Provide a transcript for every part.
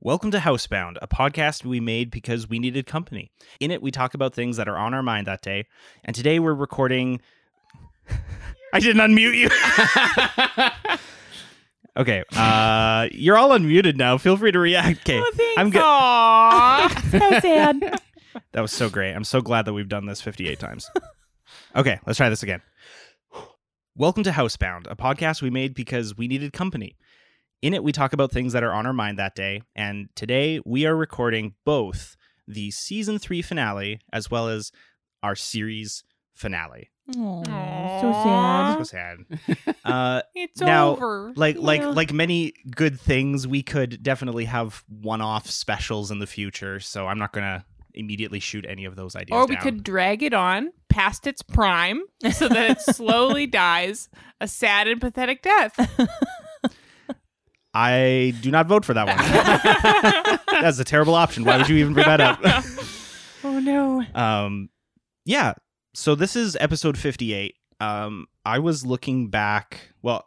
Welcome to Housebound, a podcast we made because we needed company. In it, we talk about things that are on our mind that day. And today we're recording. I didn't unmute you. okay, uh, you're all unmuted now. Feel free to react. Okay, Oh. I'm good. Aw. so sad. That was so great. I'm so glad that we've done this 58 times. Okay, let's try this again. Welcome to Housebound, a podcast we made because we needed company. In it, we talk about things that are on our mind that day, and today we are recording both the season three finale as well as our series finale. Aw, so sad. So sad. Uh, It's Now, over. like like Yeah. like many good things, we could definitely have one-off specials in the future. So I'm not gonna immediately shoot any of those ideas. Or we down. could drag it on past its prime so that it slowly dies a sad and pathetic death. I do not vote for that one. That's a terrible option. Why would you even bring that up? oh no. um, yeah. So this is episode 58. Um, I was looking back. Well,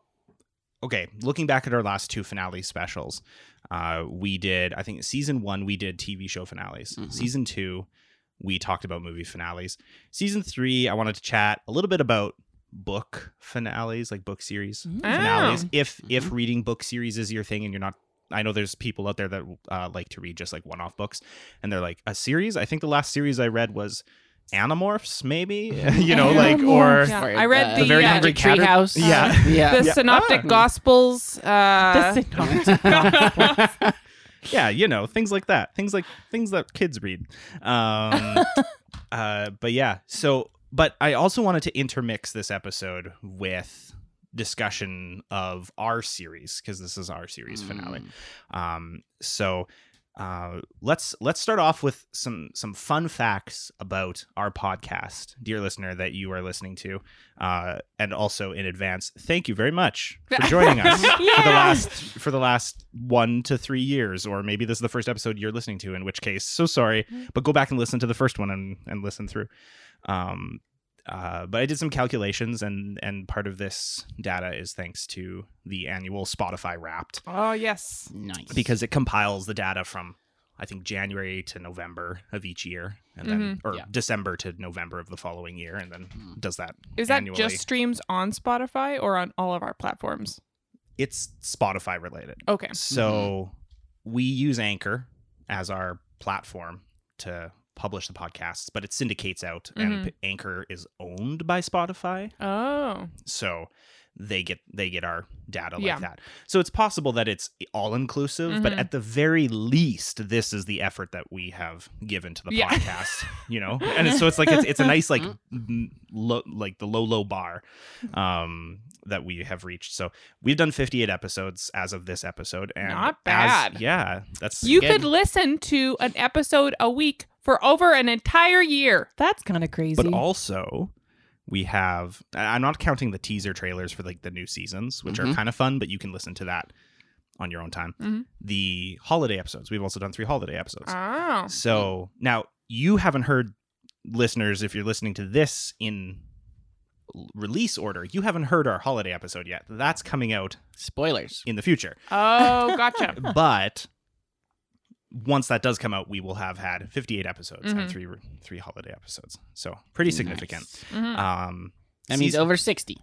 okay, looking back at our last two finale specials. Uh, we did, I think, season one, we did TV show finales. Mm-hmm. Mhm. Season two, we talked about movie finales. Season three, I wanted to chat a little bit about book finales, like book series Mm. finales. Oh. If if Mhm. reading book series is your thing and you're not I know there's people out there that uh, like to read just like one-off books and they're like a series. I think the last series I read was Animorphs maybe, you know, like or Yeah, I read the, the, Very uh, Hungry Tree Catter- House. Yeah. yeah. the Yeah. Synoptic Ah. Gospels. Uh, The synoptic. yeah, you know, things like that. Things like things that kids read. Um uh but yeah, so but I also wanted to intermix this episode with discussion of our series because this is our series finale. Mm. Um, so uh, let's let's start off with some some fun facts about our podcast, dear listener, that you are listening to, uh, and also in advance, thank you very much for joining us for the last for the last one to three years, or maybe this is the first episode you're listening to. In which case, so sorry, but go back and listen to the first one and and listen through. Um, uh, but I did some calculations, and and part of this data is thanks to the annual Spotify Wrapped oh yes. Nice. because it compiles the data from I think January to November of each year, and then or Yeah. December to November of the following year, and then Mm. does that. Is that just streams on Spotify or on all of our platforms? It's Spotify related. Okay. So we use Anchor as our platform to publish the podcasts, but it syndicates out, Mm-hmm. and Anchor is owned by Spotify, Oh. so they get they get our data like Yeah. that. So it's possible that it's all inclusive, but Mhm. at the very least, this is the effort that we have given to the Yeah. podcast. You know, and it's, so it's like it's, it's a nice like m- low, like the low low bar um that we have reached. So we've done 58 episodes as of this episode, and Not as- bad. yeah, that's You good. could listen to an episode a week for over an entire year. That's kind of crazy. But also, we have. I- I'm not counting the teaser trailers for like the new seasons, which are Mhm. kind of fun, but you can listen to that on your own time. Mhm. The holiday episodes. We've also done three holiday episodes. Oh. So now you haven't heard listeners if you're listening to this in release order you haven't heard our holiday episode yet that's coming out Spoilers. in the future Oh, gotcha. but once that does come out we will have had 58 episodes Mhm. and three three holiday episodes so pretty significant Nice. Mhm. um That means over 60.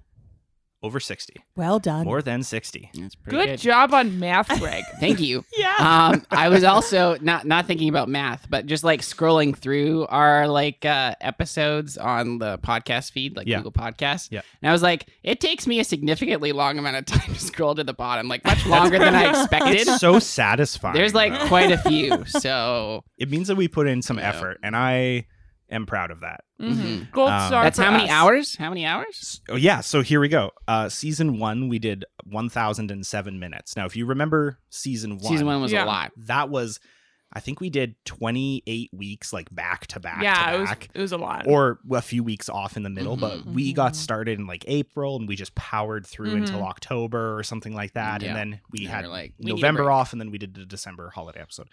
Over 60 well done. more than 60 That's pretty Good, good. job on math, Greg. Thank you. yeah. um, I was also not not thinking about math, but just like scrolling through our like uh, episodes on the podcast feed, like Yeah. Google Podcasts. Yeah. And I was like, it takes me a significantly long amount of time to scroll to the bottom, like much longer than I expected. it's so satisfying There's like though. quite a few, so it means that we put in some Yeah. effort and i am proud of that Mhm. Gold Um, star. that's for how many us. hours? How many hours? Oh yeah, so here we go. Uh season 1 we did 1007 minutes. Now if you remember season 1, Season one was Yeah. a lot. that was I think we did 28 weeks like back to back Yeah, to it was it was a lot. or a few weeks off in the middle, but Mhm. we got Mhm. started in like April and we just powered through until Mhm. October or something like that. Yeah. And then we Yeah, had like, we November off and then we did the December holiday episode.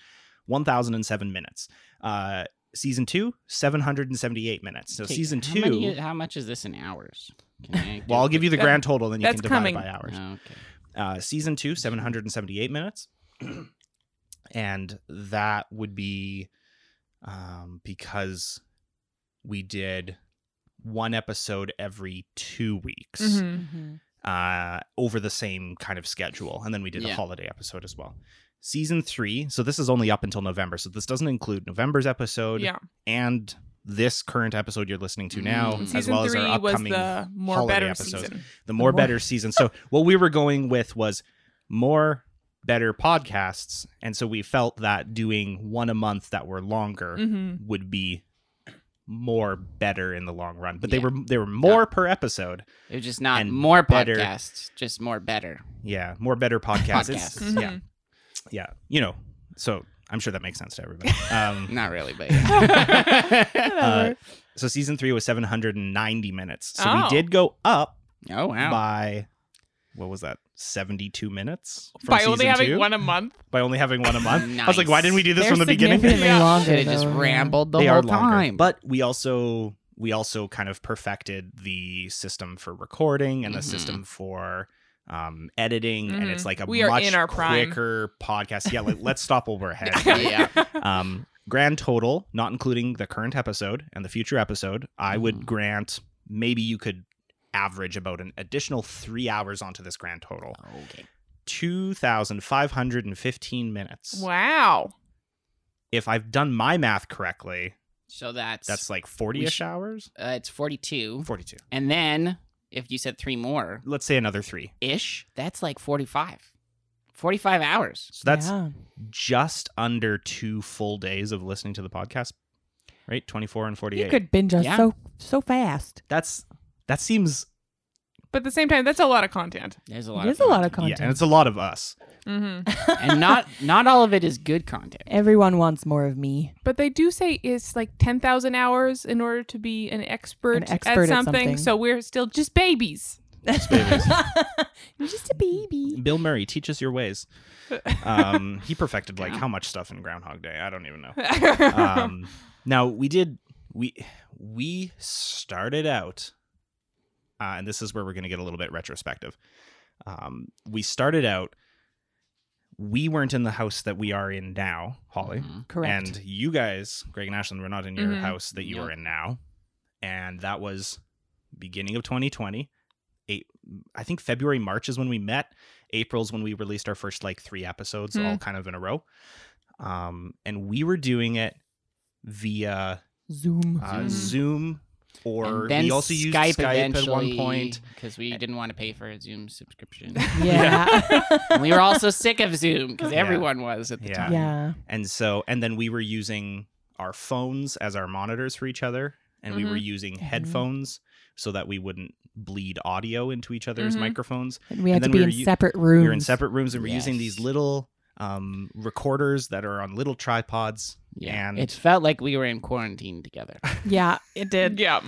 1007 minutes. Uh season 2 778 minutes. So season how 2 many- how much is this in hours? Can I Well, I'll give you the grand total, then you can divide coming. it by hours. Oh, okay. Uh, season two, 778 minutes. and that would be um, because we did one episode every two weeks Mhm. Mhm. uh, over the same kind of schedule, and then we did a holiday episode as well. Season three, so this is only up until November, so this doesn't include November's episode Yeah. and this current episode you're listening to now, Mm. as well as three our was upcoming the more holiday better episodes. season. the more more- better season. So what we were going with was more better podcasts, and so we felt that doing one a month that were longer hmm would be more better in the long run. But they were they were more per episode. It was just not And more better- podcasts, just more better. Yeah, more better podcasts. It's- Podcasts. Yeah, yeah. You know, so I'm sure that makes sense to everybody. Um, Not really, but yeah. uh, so season three was 790 minutes. So Oh. we did go up oh wow. by what was that? 72 minutes from By only having two? one a month. by only having one a month. I was like, why didn't we do this They're from the beginning? significantly Yeah. longer. Should have just though, yeah. rambled the they whole are longer, time. but we also we also kind of perfected the system for recording and the Mhm. system for um, editing, and it's Mhm. like a We much in our prime. quicker podcast. Yeah, like, let's stop over we're ahead. yeah. um, grand total, not including the current episode and the future episode, I would Mhm. grant maybe you could average about an additional three hours onto this grand total. Okay. 2,515 minutes. Wow. If I've done my math correctly, So that's that's like 40 ish sh- hours? uh, it's 42. 42. And then if you said 3 more Let's say another three. ish, that's like 45. 45 hours. So that's Yeah. just under two full days of listening to the podcast, right? 24 and 48. You could binge us Yeah. so so fast. That's that seems But at the same time, that's a lot of content. There's a lot It of is a lot of content. content. yeah, and it's a lot of us. hmm and not not all of it is good content. Everyone wants more of me. But they do say it's like 10,000 hours in order to be an expert, An expert at, at something, something. So we're still just babies. babies. You're just a baby. Bill Murray, teach us your ways. Um, he perfected like how much stuff in Groundhog Day? I don't even know. Um, now we did we we started out, uh, and this is where we're going to get a little bit retrospective. Um, we started out. We weren't in the house that we are in now, Holly, Mhm. Correct. and you guys, Greg and Ashlynn, were not in your Mhm. house that you Nope. are in now, and that was beginning of 2020. Eight, I think February, March is when we met. April's when we released our first like three episodes, Hmm. all kind of in a row. Um, and we were doing it via Zoom. uh, Zoom. Zoom, or and then we also used Skype, Skype at one point. because we didn't want to pay for a Zoom subscription. Yeah. And we were also sick of Zoom because Yeah. everyone was at the Yeah. time. yeah. And so, and then we were using our phones as our monitors for each other, and we were using headphones so that we wouldn't bleed audio into each other's Mhm. microphones. And we had then to be we in u- separate rooms. We were in separate rooms, and we're using these little um, recorders that are on little tripods. Yeah. And- it felt like we were in quarantine together. Yeah, it did. yeah.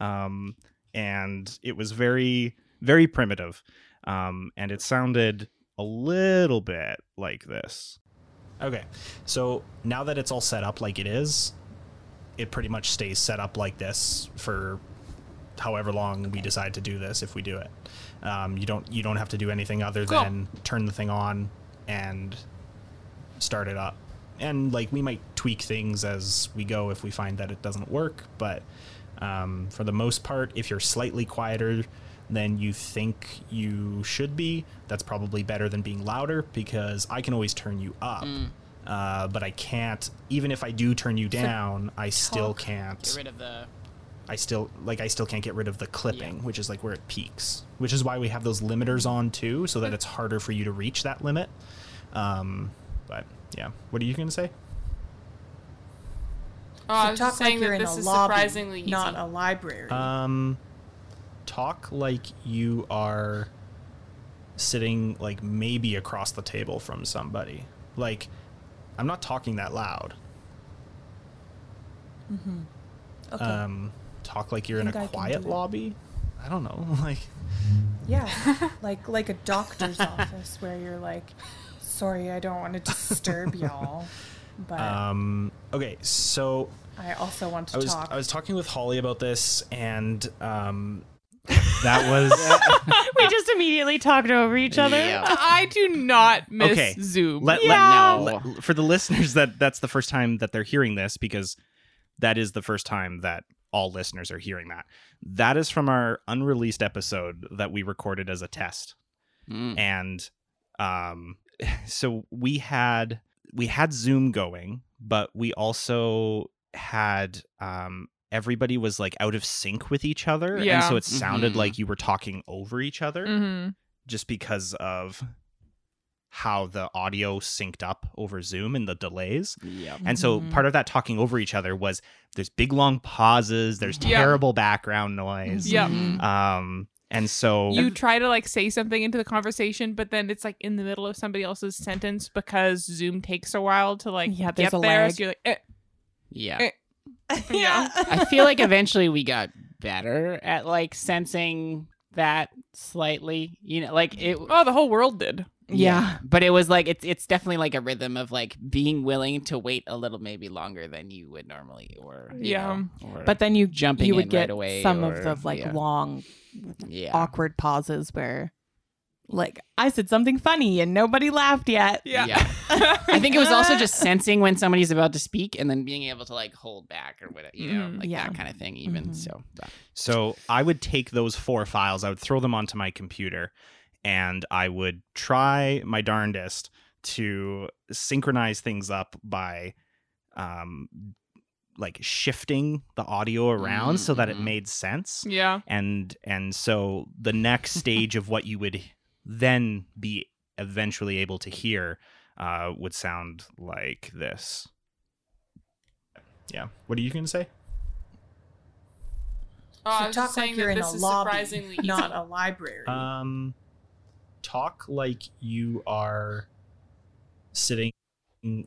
um, and it was very very primitive um, and it sounded a little bit like this okay so now that it's all set up like it is it pretty much stays set up like this for however long we decide to do this if we do it um, you don't you don't have to do anything other Cool. than turn the thing on and start it up and like we might tweak things as we go if we find that it doesn't work but um, for the most part if you're slightly quieter than you think you should be that's probably better than being louder because i can always turn you up uh, but i can't even if i do turn you down i still talk. can't Get rid of the. I still like I still can't get rid of the clipping, which is like where it peaks. Which is why we have those limiters on too, so that it's harder for you to reach that limit. Um, but yeah, what are you gonna say? Oh, I So was talk just saying like you're that in this a is lobby, surprisingly easy. not a library. Um, talk like you are sitting like maybe across the table from somebody. Like I'm not talking that loud. Mm-hmm. Okay. Um, talk like you're in a Think I can quiet it. lobby. I don't know, like. yeah, like like a doctor's office where you're like, sorry, I don't want to disturb y'all, but Um, okay, so I also want to I was talk. I was talking with Holly about this, and um, That was we just immediately talked over each other. Yeah. I do not miss Okay. Zoom. let, Yeah. let, let- for the listeners that that's the first time that they're hearing this because that is the first time that all listeners are hearing that. That is from our unreleased episode that we recorded as a test. Mm. and um so we had we had zoom going but we also had um everybody was like out of sync with each other and Yeah. so it sounded Mhm. like you were talking over each other Mhm. just because of how the audio synced up over zoom and the delays Yep. and so Mhm. part of that talking over each other was there's big long pauses there's Yeah. terrible background noise Yeah. Mhm. um and so You try to like say something into the conversation, but then it's like in the middle of somebody else's sentence because Zoom takes a while to like Yeah, get there. lag. So you're like, eh, Yeah. Eh. yeah. I feel like eventually we got better at like sensing that slightly. You know, like it. oh, the whole world did. Yeah. But it was like it's it's definitely like a rhythm of like being willing to wait a little maybe longer than you would normally or you Yeah. know, or- But then you Jumping you would in get right away some or- of the like yeah. long yeah. awkward pauses where like I said something funny and nobody laughed yet. Yeah. Yeah. I think it was also just sensing when somebody's about to speak and then being able to like hold back or whatever, you know, Mhm. like Yeah. that kind of thing even Mhm. so. but- So I would take those four files, I would throw them onto my computer, and I would try my darndest to synchronize things up by um like shifting the audio around so that it Mhm. made sense. Yeah. And and so the next stage of what you would then be eventually able to hear uh, would sound like this. Yeah. What are you going to say? Oh, I so was talk just saying like you're that in this a is lobby, surprisingly easy. not a library. Um, talk like you are sitting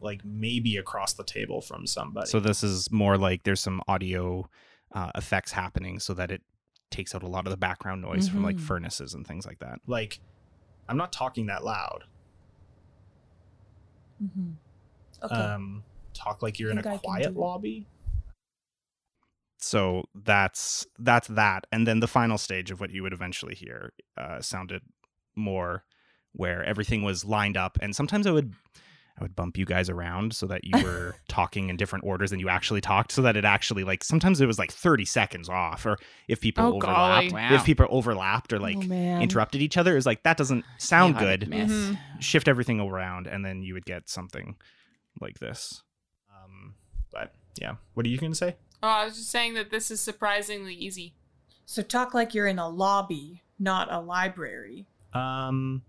like maybe across the table from somebody. So this is more like there's some audio uh, effects happening so that it takes out a lot of the background noise from like Mhm. furnaces and things like that. Like I'm not talking that loud. Mm-hmm. okay. Um, talk like you're in Think I a can quiet lobby. So that's that's that, and then the final stage of what you would eventually hear uh, sounded more where everything was lined up, and sometimes I would I would bump you guys around so that you were talking in different orders than you actually talked, so that it actually like sometimes it was like thirty seconds off, or if people Oh, overlapped. Wow. if people overlapped or like oh, interrupted each other, it was like that doesn't sound Chaotic good mess. Mhm. shift everything around and then you would get something like this um but yeah what are you gonna say Oh, I was just saying that this is surprisingly easy. so talk like you're in a lobby, not a library. Um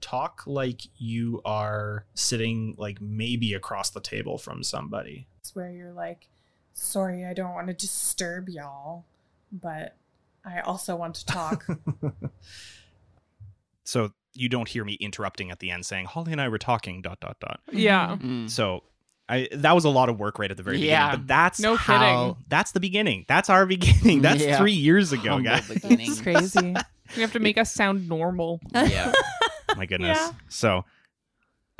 talk like you are sitting like maybe across the table from somebody It's where you're like, sorry, I don't want to disturb y'all, but I also want to talk. so you don't hear me interrupting at the end saying holly and i were talking dot dot dot Yeah. Mm. so I, that was a lot of work right at the very Yeah. beginning, but that's No how kidding. that's the beginning. That's our beginning. That's Yeah. three years ago, Humble guys. beginnings. It's crazy. You have to make us sound normal. yeah. my goodness Yeah. so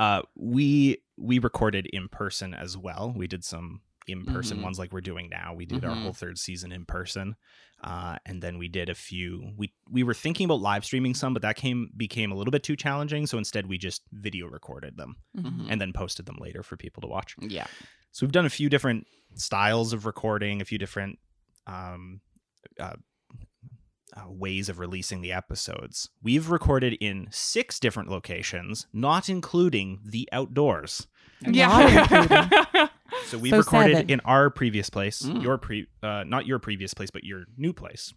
uh we we recorded in person as well we did some in person Mhm. ones like we're doing now we did our Mhm. whole third season in person uh and then we did a few we we were thinking about live streaming some but that came became a little bit too challenging so instead we just video recorded them Mhm. and then posted them later for people to watch Yeah. so we've done a few different styles of recording, a few different um, uh, uh, ways of releasing the episodes. We've recorded in six different locations, not including the outdoors. Yeah. So we've So recorded seven. in our previous place, Mm. your pre, uh, not your previous place, but your new place.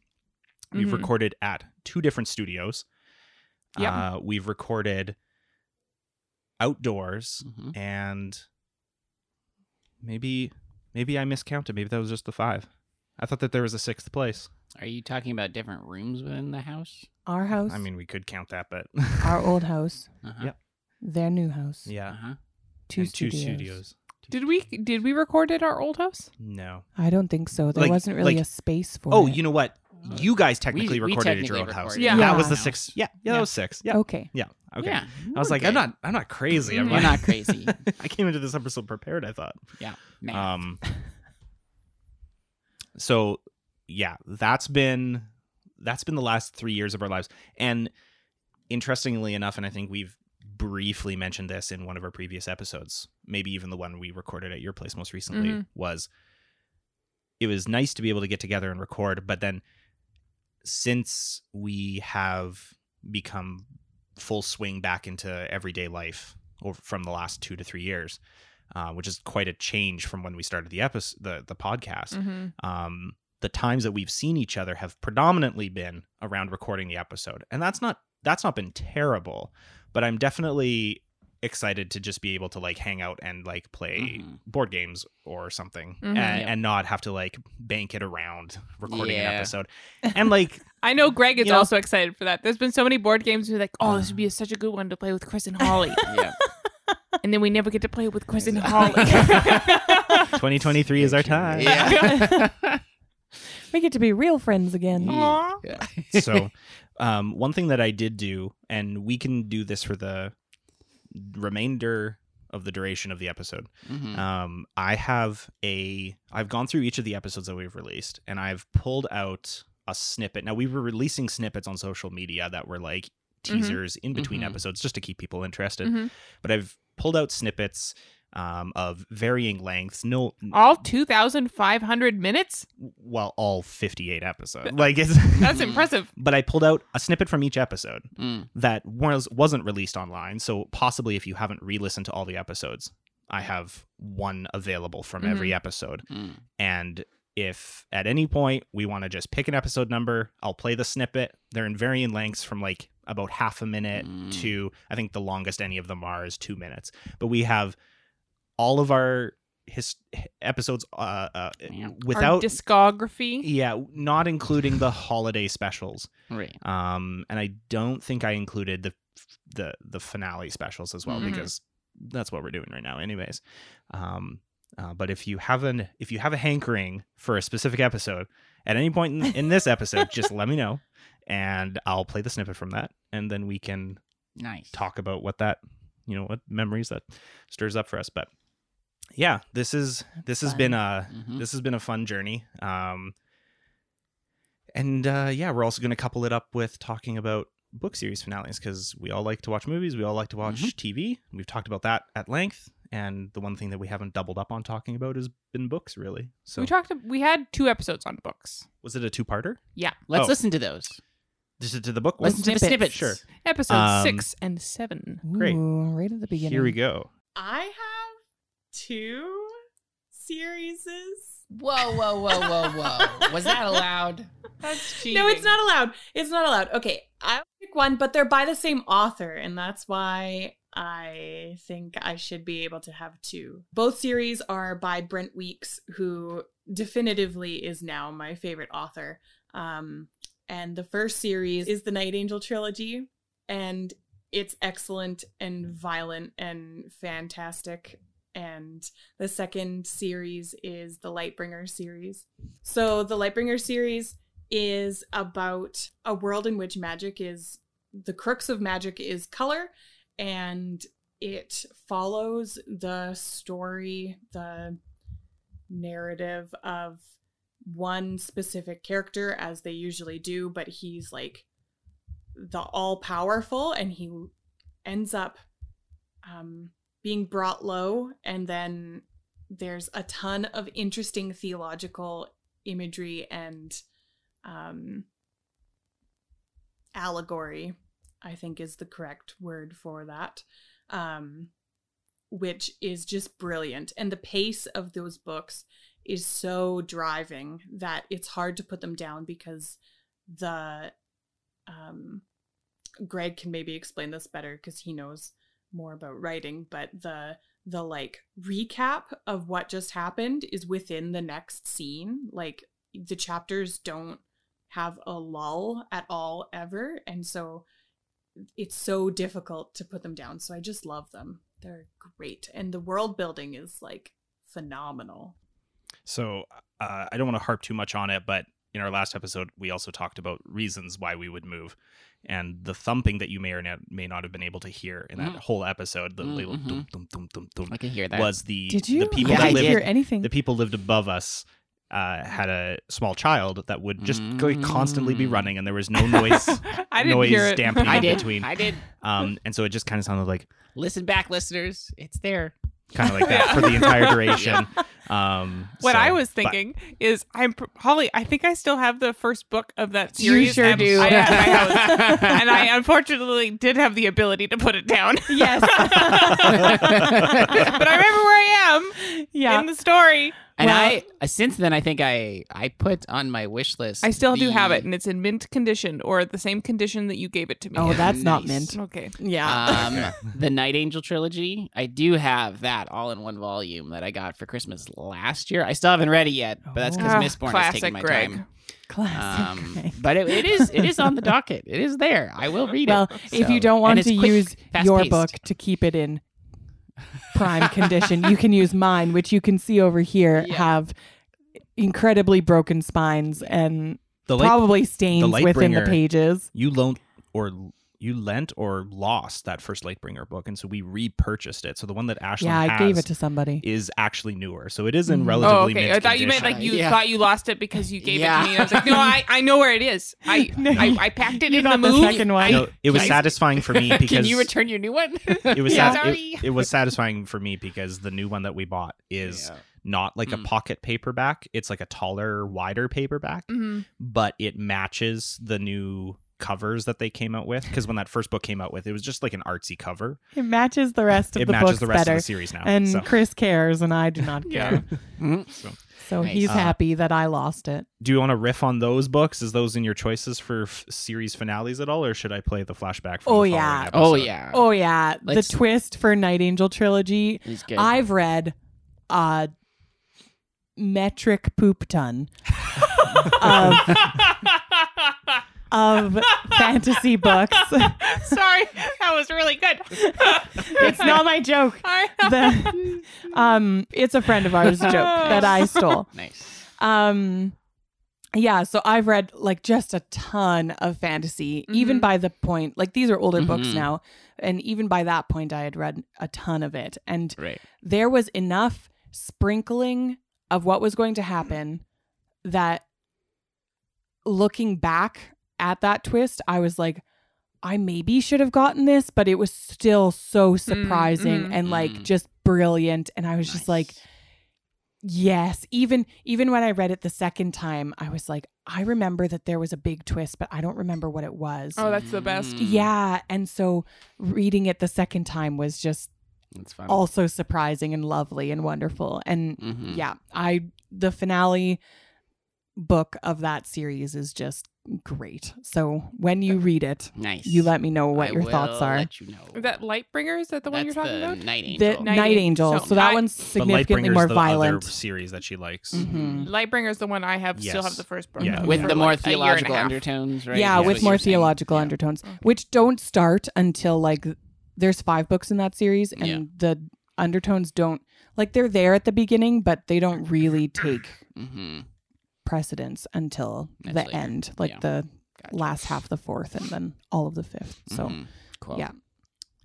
We've Mhm. recorded at two different studios. Yep. Uh, we've recorded outdoors Mhm. and maybe maybe I miscounted. Maybe that was just the five. I thought that there was a sixth place. Are you talking about different rooms within the house? Our house, I mean, we could count that, but our old house, Uh-huh. Yep. their new house. yeah, Uh-huh. Two, And two studios. studios. did we did we record at our old house? No. I don't think so. There Like- wasn't really like- a space for Oh, it. you know what? You guys technically we recorded at technically your old house. recorded at that was the house. six. Yeah, yeah, that Yeah. was six. Yeah, Okay. yeah. Okay. Yeah. I was like, Okay. I'm not, I'm not crazy. I'm Mhm. You're like- not crazy. I came into this episode prepared. I thought. Yeah. Man. Um. So, yeah, that's been that's been the last three years of our lives. And interestingly enough, and I think we've briefly mentioned this in one of our previous episodes, maybe even the one we recorded at your place most recently, Mhm. was it was nice to be able to get together and record, but then since we have become full swing back into everyday life over from the last two to three years, uh, which is quite a change from when we started the episode, the the podcast. Mhm. Um, the times that we've seen each other have predominantly been around recording the episode, and that's not that's not been terrible. But I'm definitely excited to just be able to like hang out and like play Mhm. board games or something Mhm. and, Yeah. and not have to like bank it around recording Yeah. an episode and like I know Greg is You know- also excited for that. There's been so many board games where like, oh, this would be such a good one to play with Chris and Holly, yeah. and then we never get to play with Chris and Holly. 2023 is our time Yeah. We get to be real friends again. Aw. yeah. so um, one thing that i did do and we can do this for the remainder of the duration of the episode Mhm. um, i have a i've gone through each of the episodes that we've released and i've pulled out a snippet now we were releasing snippets on social media that were like teasers in between Mhm. episodes just to keep people interested Mhm. but i've pulled out snippets um, of varying lengths no All 2,500 minutes? well all 58 episodes like it's That's impressive. but i pulled out a snippet from each episode Mm. that was wasn't released online. So possibly if you haven't re-listened to all the episodes, I have one available from every episode. Mm. And if at any point we want to just pick an episode number, I'll play the snippet. They're in varying lengths from like about half a minute Mm. to I think the longest any of them are is two minutes. But we have all of our his episodes uh, uh. Our without discography. yeah, not including the holiday specials. Right. Um, and I don't think I included the the the finale specials as well Mhm. because that's what we're doing right now, anyways. Um, uh, but if you have an if you have a hankering for a specific episode at any point in, in this episode, just let me know, and I'll play the snippet from that, and then we can Nice. talk about what that you know what memories that stirs up for us. But yeah, this is this has been a Mhm. this has been a fun journey. Um, and uh, yeah, we're also going to couple it up with talking about book series finales because we all like to watch movies. We all like to watch TV. We've talked about that at length. And the one thing that we haven't doubled up on talking about has been books, really. So We talked. We had two episodes on books. was it a two-parter? Yeah, let's Oh. listen to those. Just to the book one? Listen to the Snippets. snippets. Sure. Episode Um, six and seven. Great. Ooh, right at the beginning. Here we go. I have two series. Whoa, whoa, whoa, whoa, whoa. Was that allowed? That's cheating. No, it's not allowed. It's not allowed. Okay, I'll pick one, but they're by the same author, and that's why I think I should be able to have two. Both series are by Brent Weeks, who definitively is now my favorite author. Um, and the first series is the Night Angel trilogy, and it's excellent and violent and fantastic. And the second series is the Lightbringer series. So the Lightbringer series is about a world in which magic is the crux of magic is color and it follows the story the narrative of one specific character as they usually do but he's like the all powerful and he ends up um, being brought low and then there's a ton of interesting theological imagery and um, allegory, I think is the correct word for that, um, which is just brilliant. And the pace of those books is so driving that it's hard to put them down because the um, Greg can maybe explain this better because he knows more about writing, but the the like recap of what just happened is within the next scene. Like the chapters don't have a lull at all ever and so it's so difficult to put them down. So i just love them. They're great and the world building is like phenomenal. So uh, I don't want to harp too much on it, but in our last episode, we also talked about reasons why we would move, and the thumping that you may or not, may not have been able to hear in that Mm. whole episode, the Mm, little dum, dum, dum, dum, dum, I can hear that. was the Did you? the people Yeah, that I lived hear anything? the people lived above us uh, had a small child that would just like, constantly be Mm. running, and there was no noise I didn't noise hear it. damping I in did. between. I did. Um, and so it just kind of sounded like Listen back, listeners. It's there. kind of like that for the entire duration. Um, What so- I was but- thinking is, I'm Holly. I think I still have the first book of that series. You series. sure at do. my house. and I unfortunately did have the ability to put it down. Yes. but I remember where I am yeah. in the story. And Well- I uh, since then I think I I put on my wish list. I still do have it, and it's in mint condition, or the same condition that you gave it to me. oh, in. that's not mint. okay. Yeah. Um, the Night Angel trilogy. I do have that all in one volume that I got for Christmas last year. I still haven't read it yet, but that's because Ah, Mistborn is taking my Greg. time. Classic. Um, Greg. but it, it is it is on the docket. It is there. I will read well, it. if So- you don't want to quick, use your fast-paced. book to keep it in prime condition, you can use mine, which you can see over here Yeah. have incredibly broken spines and the light, probably stains within the pages. you loaned or you lent or lost that first Lightbringer book, and so we repurchased it. So the one that Ashley Yeah, I has gave it to somebody. is actually newer. So it is in Mhm. relatively Oh, okay. mint I thought you meant like you Yeah. thought you lost it because you gave Yeah. it to me. And I was like, no, I, I know where it is. I No, I, I packed it in got the the move. second one. I- No, it was Guys- satisfying for me because Can you return your new one? it was Yeah. sat- Sorry. it, it was satisfying for me because the new one that we bought is Yeah. not like a Mm. pocket paperback. It's like a taller, wider paperback, Mhm. but it matches the new covers that they came out with. Because when that first book came out with, it was just like an artsy cover. It matches the rest of It the matches books the rest better. of the series now. and so. Chris cares, and I do not care. Mhm. So Nice. he's Uh, happy that I lost it. do you want to riff on those books? Is those in your choices for f- series finales at all, or should I play the flashback? From Oh, the yeah. Oh yeah. Oh yeah, Let's- the twist for Night Angel trilogy. Good. I've read a metric poop ton of of fantasy books. Sorry, that was really good. it's not my joke. The, um, it's a friend of ours' joke that I stole. nice. Um, yeah, so I've read like just a ton of fantasy, even Mhm. by the point like these are older books Mhm. now, and even by that point I had read a ton of it, and Right. there was enough sprinkling of what was going to happen that looking back at that twist, I was like, I maybe should have gotten this, but it was still so surprising mm, and like mm. just brilliant. And I was just like, yes. Even even when I read it the second time, I was like, I remember that there was a big twist, but I don't remember what it was. oh, that's the best. Mm. Yeah. And so reading it the second time was just That's fun. also surprising and lovely and wonderful. And Mhm. yeah, I the finale book of that series is just great. So when you read it, Nice. you let me know what I your thoughts will are. Let you know. Is that Lightbringer? Is that the one you're talking the about? Night The Angel. Night, Night Angel. Angel. So that I- one's But significantly Lightbringer's more the violent. other series that she likes. Mhm. Lightbringer is the one I have. Still have the first book. Yeah. of with for the more like a year and a theological undertones, right? Yeah, Is with more you're saying? theological Yeah. undertones, which don't start until like there's five books in that series, and Yeah. the undertones don't like they're there at the beginning, but they don't really take Mhm. Precedence until That's the later. end, like Yeah. the Gotcha. last half the fourth, and then all of the fifth. So Mhm. cool. yeah,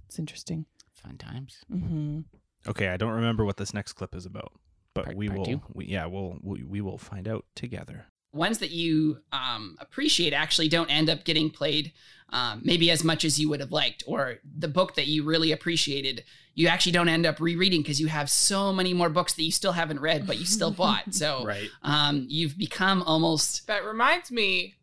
it's interesting. Fun times. hmm Okay, I don't remember what this next clip is about, but Part- we part will. We, yeah, we'll we, we will find out together. Ones that you um, appreciate actually don't end up getting played um, maybe as much as you would have liked or the book that you really appreciated you actually don't end up rereading because you have so many more books that you still haven't read but you still bought so Right. um, you've become almost That reminds me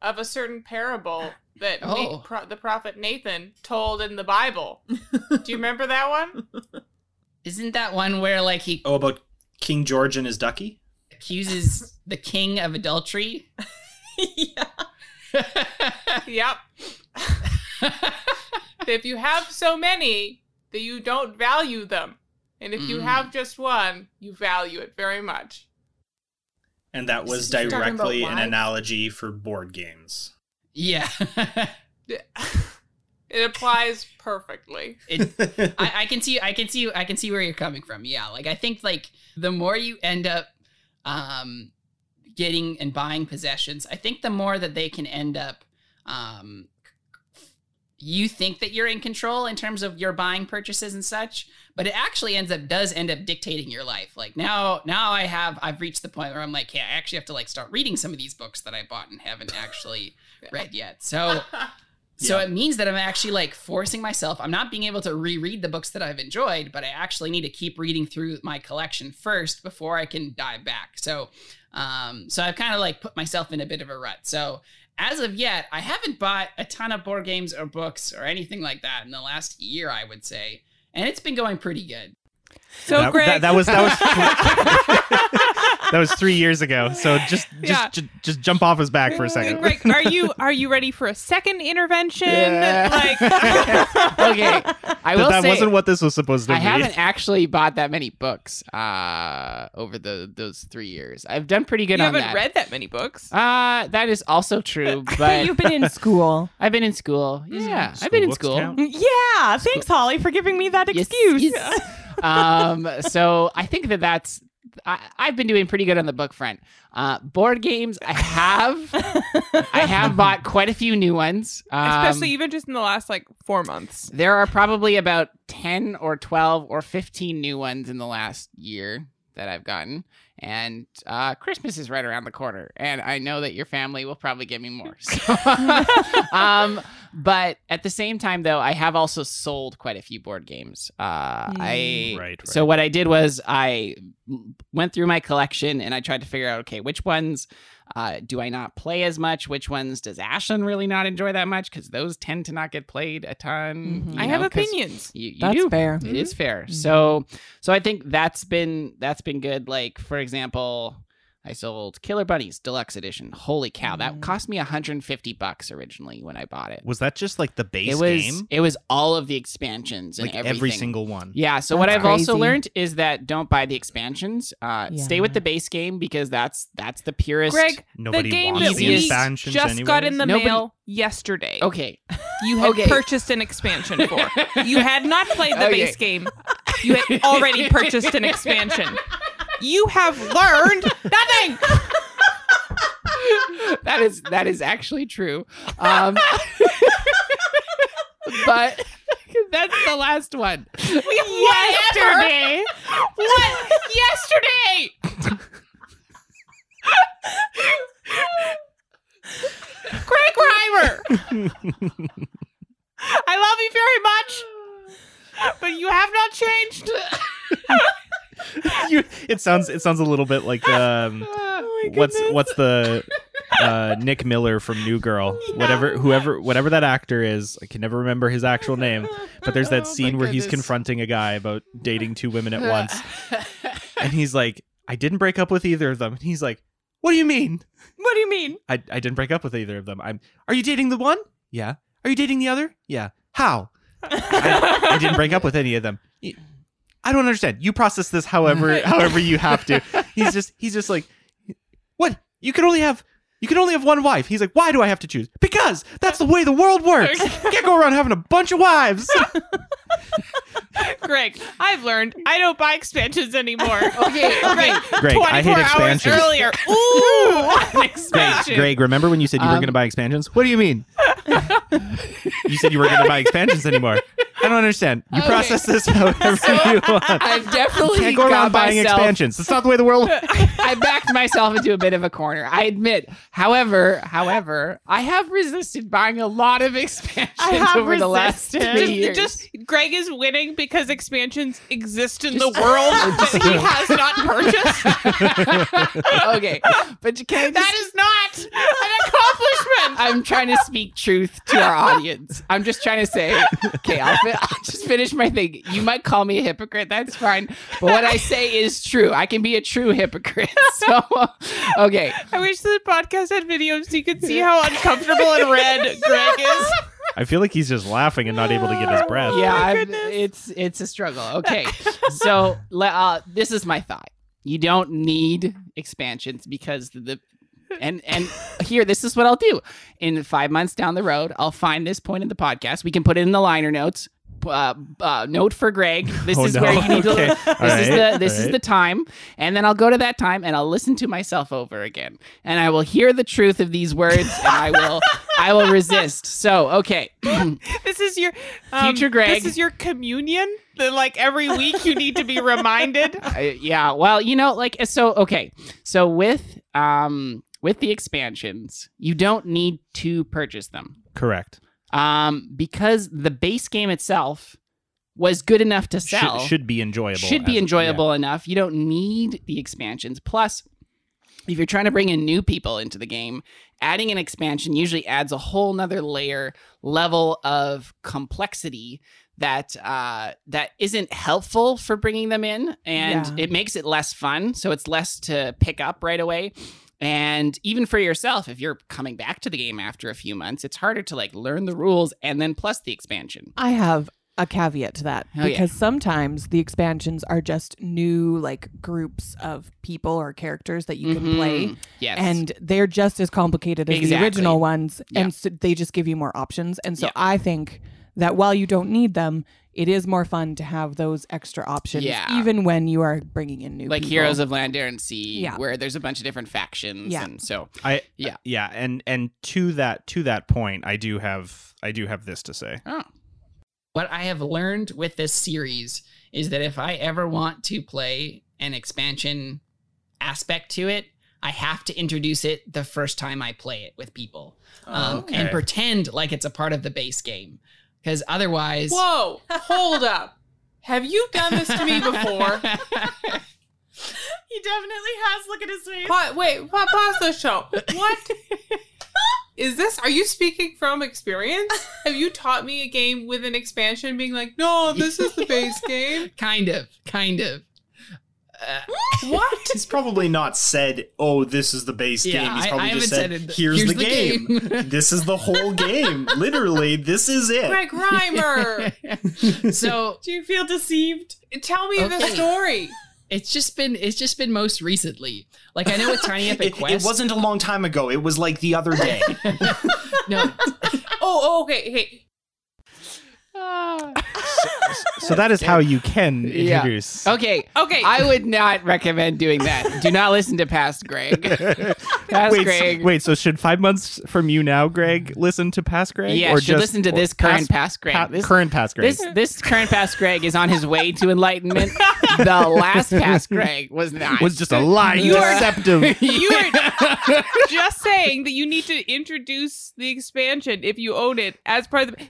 of a certain parable that Na- Oh. pro- the prophet Nathan told in the Bible. Do you remember that one? isn't that one where like he Oh, about King George and his ducky. Accuses the king of adultery yeah. yep. if you have so many that you don't value them, and if you Mm. have just one, you value it very much. And that was Is he talking about directly an analogy for board games. yeah It applies perfectly. it, I, I can see I can see I can see where you're coming from. Yeah. Like I think like the more you end up um getting and buying possessions, I think the more that they can end up um you think that you're in control in terms of your buying purchases and such, but it actually ends up does end up dictating your life. Like now, now I have I've reached the point where I'm like, yeah, I actually have to like start reading some of these books that I bought and haven't actually read yet. So. So Yeah. it means that I'm actually like forcing myself. I'm not being able to reread the books that I've enjoyed, but I actually need to keep reading through my collection first before I can dive back. So, um, so I've kind of like put myself in a bit of a rut. So as of yet, I haven't bought a ton of board games or books or anything like that in the last year, I would say, and it's been going pretty good. So that, Greg, that, that was that was that was three years ago. So just just Yeah. just, just jump off his back for a second. Greg, are you are you ready for a second intervention? Yeah. Like, okay, I will But that say wasn't what this was supposed to I be. I haven't actually bought that many books uh, over the those three years. I've done pretty good you on haven't that. read that many books. Uh, that is also true, but You've been in school. I've been in school. Yeah, I've been in school. count? yeah. Thanks, Holly, for giving me that Yes, excuse. yes. um, so I think that that's. I, I've been doing pretty good on the book front. Uh, board games, I have, I have bought quite a few new ones. Um, Especially even just in the last like four months. there are probably about ten or twelve or fifteen new ones in the last year that I've gotten, and uh, Christmas is right around the corner, and I know that your family will probably give me more. So, um, but at the same time, though, I have also sold quite a few board games. Uh, I Right, so what I did was I went through my collection and I tried to figure out okay, which ones uh, do I not play as much? Which ones does Ashlynn really not enjoy that much? Because those tend to not get played a ton. Mhm. you I know, have opinions. You, you That's do. fair. It is fair. Mhm. So so I think that's been that's been good. Like for example, I sold Killer Bunnies Deluxe Edition. Holy cow, that Mhm. cost me 150 bucks originally when I bought it. Was that just like the base it was game? it was all of the expansions and Like everything. every single one. Yeah. So what I've also learned is that don't buy the expansions. Uh, Stay with the base game because that's that's the purest. Greg, Nobody the game wants that the we expansions just got in the Nobody- mail yesterday. Okay. You had Okay. purchased an expansion for. You had not played the Okay. base game. You had already purchased an expansion. You have learned nothing. that is that is actually true. Um, but that's the last one. Yesterday. What? Yesterday. Greg Reimer. I love you very much, but you have not changed. You- it sounds it sounds a little bit like um what's what's the uh Nick Miller from New Girl. Whatever whoever whatever that actor is, I can never remember his actual name. But there's that Oh, scene where he's confronting a guy about dating two women at once. And he's like, I didn't break up with either of them. And he's like, What do you mean? What do you mean? I, I didn't break up with either of them. I'm Are you dating the one? Yeah. Are you dating the other? Yeah. How? I, I didn't break up with any of them. I don't understand. You process this however however you have to. He's just he's just like what? You can only have you can only have one wife. He's like, why do I have to choose? Because that's the way the world works. You can't go around having a bunch of wives. Greg, I've learned I don't buy expansions anymore. okay. Okay. Greg, 24 I hate hours expansions. earlier. Ooh, an Greg, expansion. Greg, remember when you said you were Um, going to buy expansions? What do you mean? you said you weren't going to buy expansions anymore. I don't understand. You Okay. process this however you want. I've definitely Can't go around buying myself. expansions. That's not the way the world. I backed myself into a bit of a corner. I admit. However, however, I have resisted buying a lot of expansions I have over the last resisted. three Just, years. just Greg is winning because expansions exist in Just- the world that he has not purchased. okay, but you can I just, That is not an accomplishment. I'm trying to speak truth to our audience. I'm just trying to say, okay, I'll, fi- I'll just finish my thing. You might call me a hypocrite. That's fine. But what I say is true. I can be a true hypocrite. So, okay. I wish the podcast had videos so you could see how uncomfortable and red Greg is. I feel like he's just laughing and not able to get his breath. yeah, my I've- it's it's a struggle. Okay, so uh, this is my thought. You don't need expansions because the and and here this is what I'll do. In five months down the road, I'll find this point in the podcast. We can put it in the liner notes. Uh, uh, note for Greg. This Oh, is no. where you need to. Okay. This All is the this All is right. the time, and then I'll go to that time and I'll listen to myself over again, and I will hear the truth of these words, and I will I will resist. So okay, This is your um, Future Greg. This is your communion. That like every week you need to be reminded. I- yeah. Well, you know, like so. Okay, so with um with the expansions, you don't need to purchase them. Correct. Um, because the base game itself was good enough to sell. Should, should be enjoyable. Should be as- enjoyable enough. You don't need the expansions. Plus, if you're trying to bring in new people into the game, adding an expansion usually adds a whole nother layer level of complexity that uh, that isn't helpful for bringing them in, and Yeah. it makes it less fun. So it's less to pick up right away. And even for yourself, if you're coming back to the game after a few months, it's harder to like learn the rules and then plus the expansion. I have a caveat to that Oh, yeah. because sometimes the expansions are just new like groups of people or characters that you can mm-hmm. play. Yes. and they're just as complicated as the original ones Yeah. and so they just give you more options and so Yeah. I think that while you don't need them it is more fun to have those extra options Yeah. even when you are bringing in new like people. Heroes of Land, Air and Sea, Yeah. where there's a bunch of different factions, Yeah. and so I Yeah. yeah, and and to that to that point, I do have I do have this to say. oh, what I have learned with this series is that if I ever want to play an expansion aspect to it, I have to introduce it the first time I play it with people um, Okay. and pretend like it's a part of the base game. Because otherwise, Whoa, hold up. Have you done this to me before? He definitely has. Look at his face. Pa- wait, pa- pause the show. What is this? Are you speaking from experience? Have you taught me a game with an expansion being like, no, this is the base game? kind of, kind of. Uh, What? He's probably not said, "Oh, this is the base Yeah, game." He's probably I just said, said "Here's, Here's the, the game. game." this is the whole game. Literally, this is it." Greg Reimer, so Do you feel deceived? tell me the story. it's just been it's just been most recently. Like I know with Tiny Epic It, Quest, it wasn't a long time ago. It was like the other day. no. Oh, oh, okay, hey. So that is how you can Yeah. introduce. okay. Okay. I would not recommend doing that. Do not listen to past Greg. Past wait, Greg. so, wait, so should five months from you now, Greg, listen to past Greg? yeah, or should just listen to this current past Greg. pa- this, current past Greg. this this current past Greg is on his way to enlightenment. the last past Greg was not. was just a lie. You are- deceptive. You were just saying that you need to introduce the expansion if you own it as part of the.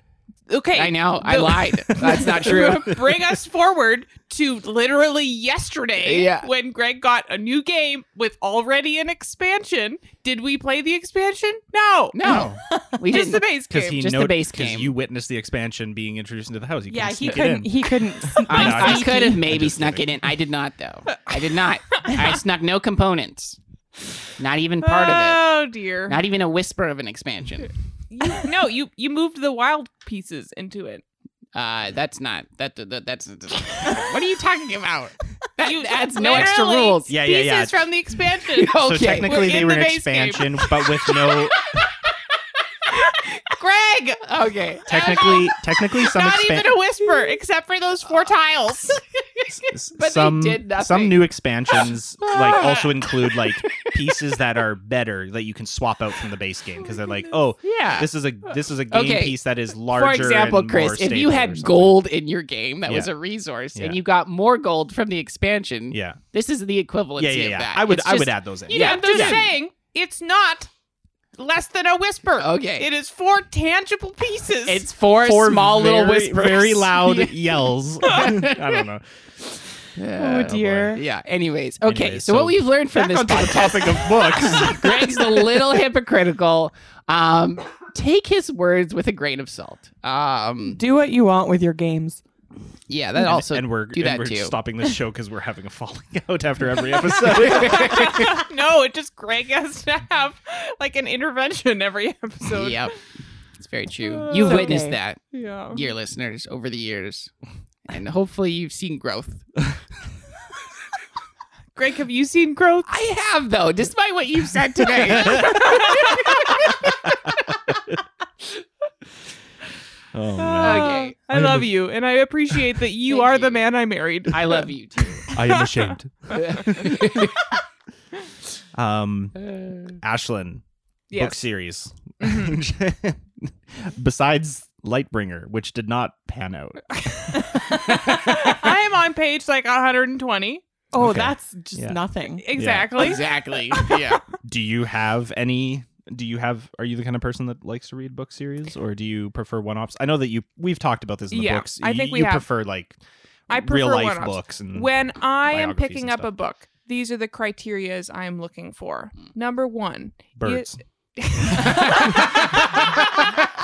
Okay. I know. I lied. That's not true. Bring us forward to literally yesterday Yeah. when Greg got a new game with already an expansion. Did we play the expansion? No. No, we Just didn't. the base Because game. he Just the know- base 'cause game. You witnessed the expansion being introduced into the house. You yeah he couldn't he couldn't I, No, I could have maybe snuck kidding. it in. I did not, though. I did not. I snuck no components. Not even part of it. Oh dear. Not even a whisper of an expansion. You- no, you you moved the wild pieces into it. Uh, that's not that. that that's what are you talking about? That You- adds no extra rules. Yeah, yeah, yeah. Pieces from the expansion. So technically, We're they were the an base game. expansion, but with no. Greg, Okay. Technically, technically, some not expan- even a whisper, except for those four tiles. s- But they some did nothing. some new expansions like also include like pieces that are better that you can swap out from the base game because they're like, oh, Yeah. this is a this is a game Okay. piece that is larger. For example, and Chris, more if you had gold in your game that was a resource Yeah. and you got more gold from the expansion, yeah, this is the equivalency yeah, yeah, of yeah. that. I would It's I would add those in. Yeah, Yeah, I'm just yeah. saying it's not less than a whisper. Okay. It is four tangible pieces. It's four, Four small little very- whispers. very loud yells. I don't know. oh dear. Yeah. Anyways, okay. Anyways, so, so what we've learned from Back this onto the topic of books. Greg's a little hypocritical. Um, take his words with a grain of salt. Um, do what you want with your games yeah, that also and we're do and that we're too. stopping this show because we're having a falling out after every episode. no, it just Greg has to have like an intervention every episode. Yep, it's very true. Uh, You've It's witnessed okay. that, Yeah. dear listeners, over the years, and hopefully you've seen growth. Greg, have you seen growth? I have though, despite what you've said today. Oh. Uh, okay. I am love a- you, and I appreciate that you Thank are the man I married. I love you too. I am ashamed. um, uh. Ashlynn, book series. Mm-hmm. Besides Lightbringer, which did not pan out. I am on page like 120. Oh, Okay. that's just Yeah. nothing. Exactly. exactly. Yeah. Do you have any? Do you have? Are you the kind of person that likes to read book series, or do you prefer one-offs? I know that you. We've talked about this in the Yeah, books. I think you, we you have. prefer like I prefer real prefer life one-offs. books and When I am picking up a book, these are the criterias I am looking for. Number one, birds.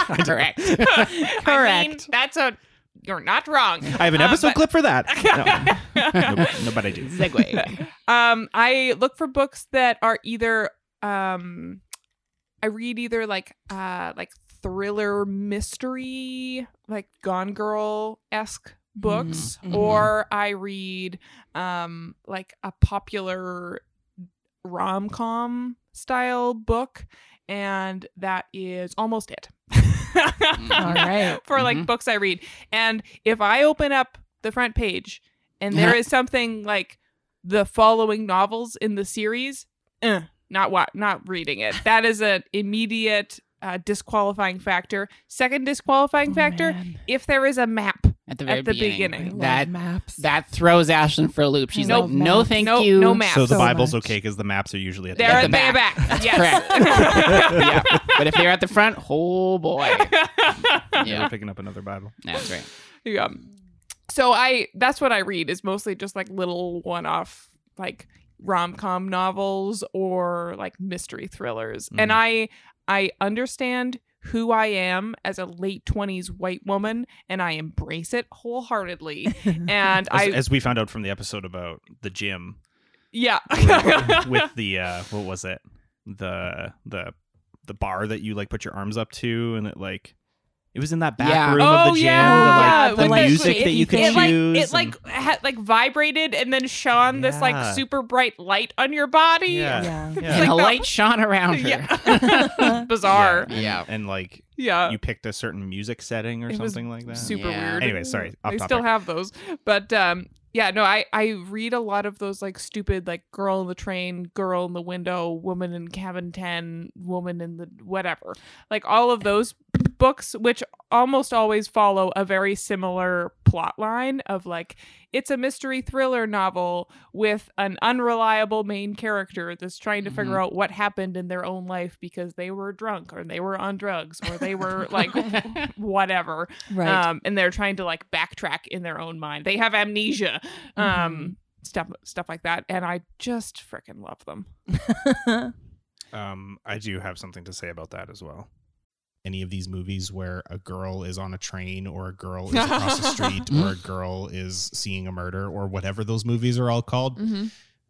Correct. I mean, that's a. You're not wrong. I have an Uh, episode but- clip for that. No, no, no, but I do. Segue. um i look for books that are either um i read either like uh like thriller mystery like gone girl esque books Mhm. or i read um like a popular rom-com style book and that is almost it All right. for like Mhm. books i read and if i open up the front page and there is something like the following novels in the series eh, not what not reading it that is an immediate uh, disqualifying factor second disqualifying Oh, factor man. if there is a map At the very At the beginning. beginning. That maps. that throws Ashlynn for a loop. She's I like, love no, thank no, you. no map So the So Bible's much. okay because the maps are usually at the back. they're at the the back. back, That's yes yeah. But if they're at the front, oh boy. Never Yeah. picking up another Bible. That's right. yeah so i that's what i read is mostly just like little one-off like rom-com novels or like mystery thrillers. And Mhm. i i understand who i am as a late 20s white woman and i embrace it wholeheartedly. And As, i as we found out from the episode about the gym. Yeah. With the uh what was it? The the the bar that you like put your arms up to and it like it was in that back Yeah. room Oh, of the gym. yeah, the, like, the with the music that you could thing. it like choose. it like and- had like vibrated and then shone this like super bright light on your body Yeah. yeah. yeah. And like a the- light shone around her. yeah bizarre Yeah. Yeah. And like yeah you picked a certain music setting or It was something like that. super Yeah. weird. Anyway, sorry, off they topic. still have those, but um, yeah, no, I I read a lot of those like stupid like girl in the train, girl in the window, woman in cabin ten, woman in the whatever, like all of those books, which almost always follow a very similar plot line of like it's a mystery thriller novel with an unreliable main character that's trying to figure out what happened in their own life because they were drunk or they were on drugs or they were like whatever Right. um and they're trying to like backtrack in their own mind they have amnesia um Mhm. stuff stuff like that and i just freaking love them Um, I do have something to say about that as well. Any of these movies where a girl is on a train or a girl is across the street or a girl is seeing a murder or whatever those movies are all called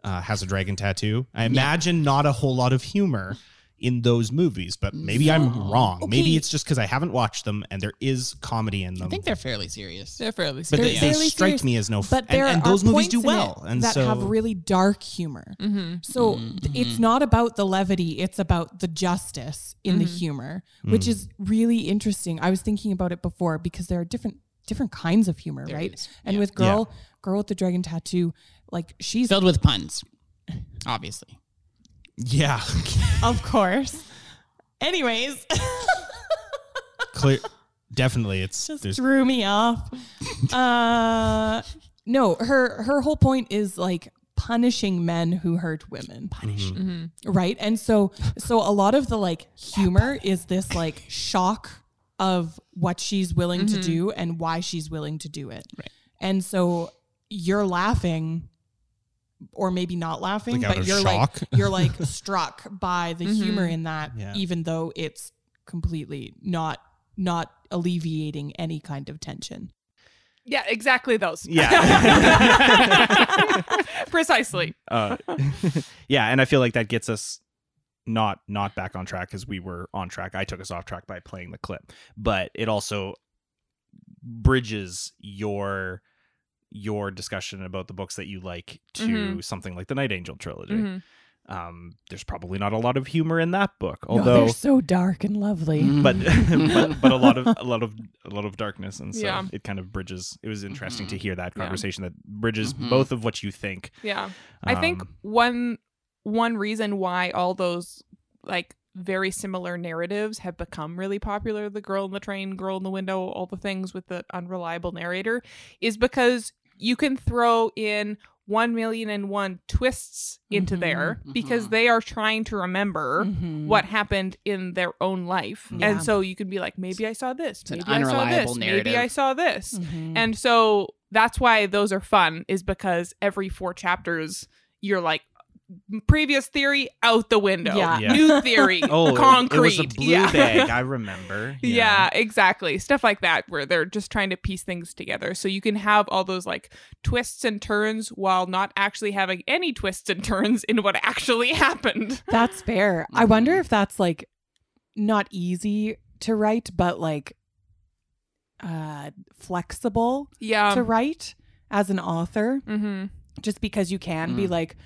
uh, has a dragon tattoo. I imagine not a whole lot of humor in those movies, but maybe I'm No. wrong. Maybe it's just because I haven't watched them and there is comedy in them. I think they're fairly serious. they're fairly but they, They're they fairly strike serious, me as no. F- but there and are those movies points do in well, it and that so have really dark humor. mm-hmm. So Mhm. it's not about the levity, it's about the justice in the Mhm. humor, which Mm. is really interesting. I was thinking about it before because there are different different kinds of humor, There right? is. And Yeah. with girl girl with the dragon tattoo, like she's filled with puns, obviously. Yeah, of course. Anyways, clear. Definitely, it's just there's threw me off. Uh no, her her whole point is like punishing men who hurt women. Punish. Mhm. right and so so a lot of the like humor is this like shock of what she's willing to Mhm. do and why she's willing to do it Right. and so you're laughing or maybe not laughing Like but you're shock? like you're like struck by the Mhm. humor in that Yeah. even though it's completely not not alleviating any kind of tension yeah exactly those Yeah. precisely uh, yeah, and I feel like that gets us not not back on track because we were on track. I took us off track by playing the clip, but it also bridges your your discussion about the books that you like to Mhm. something like the Night Angel trilogy. Mhm. Um, there's probably not a lot of humor in that book, No, although they're so dark and lovely. Mm. but, but but a lot of a lot of a lot of darkness, and so Yeah. it kind of bridges. It was interesting to Mhm. hear that Yeah. conversation that bridges Mhm. both of what you think. Yeah. I think Um, one one reason why all those like very similar narratives have become really popular, the girl in the train, girl in the window, all the things with the unreliable narrator, is because you can throw in one million and one twists into Mhm, there because mhm. they are trying to remember Mhm. what happened in their own life. Yeah. And so you can be like, maybe I saw this, It's an maybe I saw this, narrative. maybe I saw this. Mhm. And so that's why those are fun, is because every four chapters, you're like, previous theory out the window. Yeah. Yeah. New theory, Oh, it- concrete. It was a blue yeah. bag. I remember. Yeah, exactly. Stuff like that, where they're just trying to piece things together. So you can have all those like twists and turns while not actually having any twists and turns in what actually happened. That's fair. I wonder Mhm. if that's like not easy to write, but like uh flexible Yeah. to write as an author, mm-hmm. just because you can be Mm. like,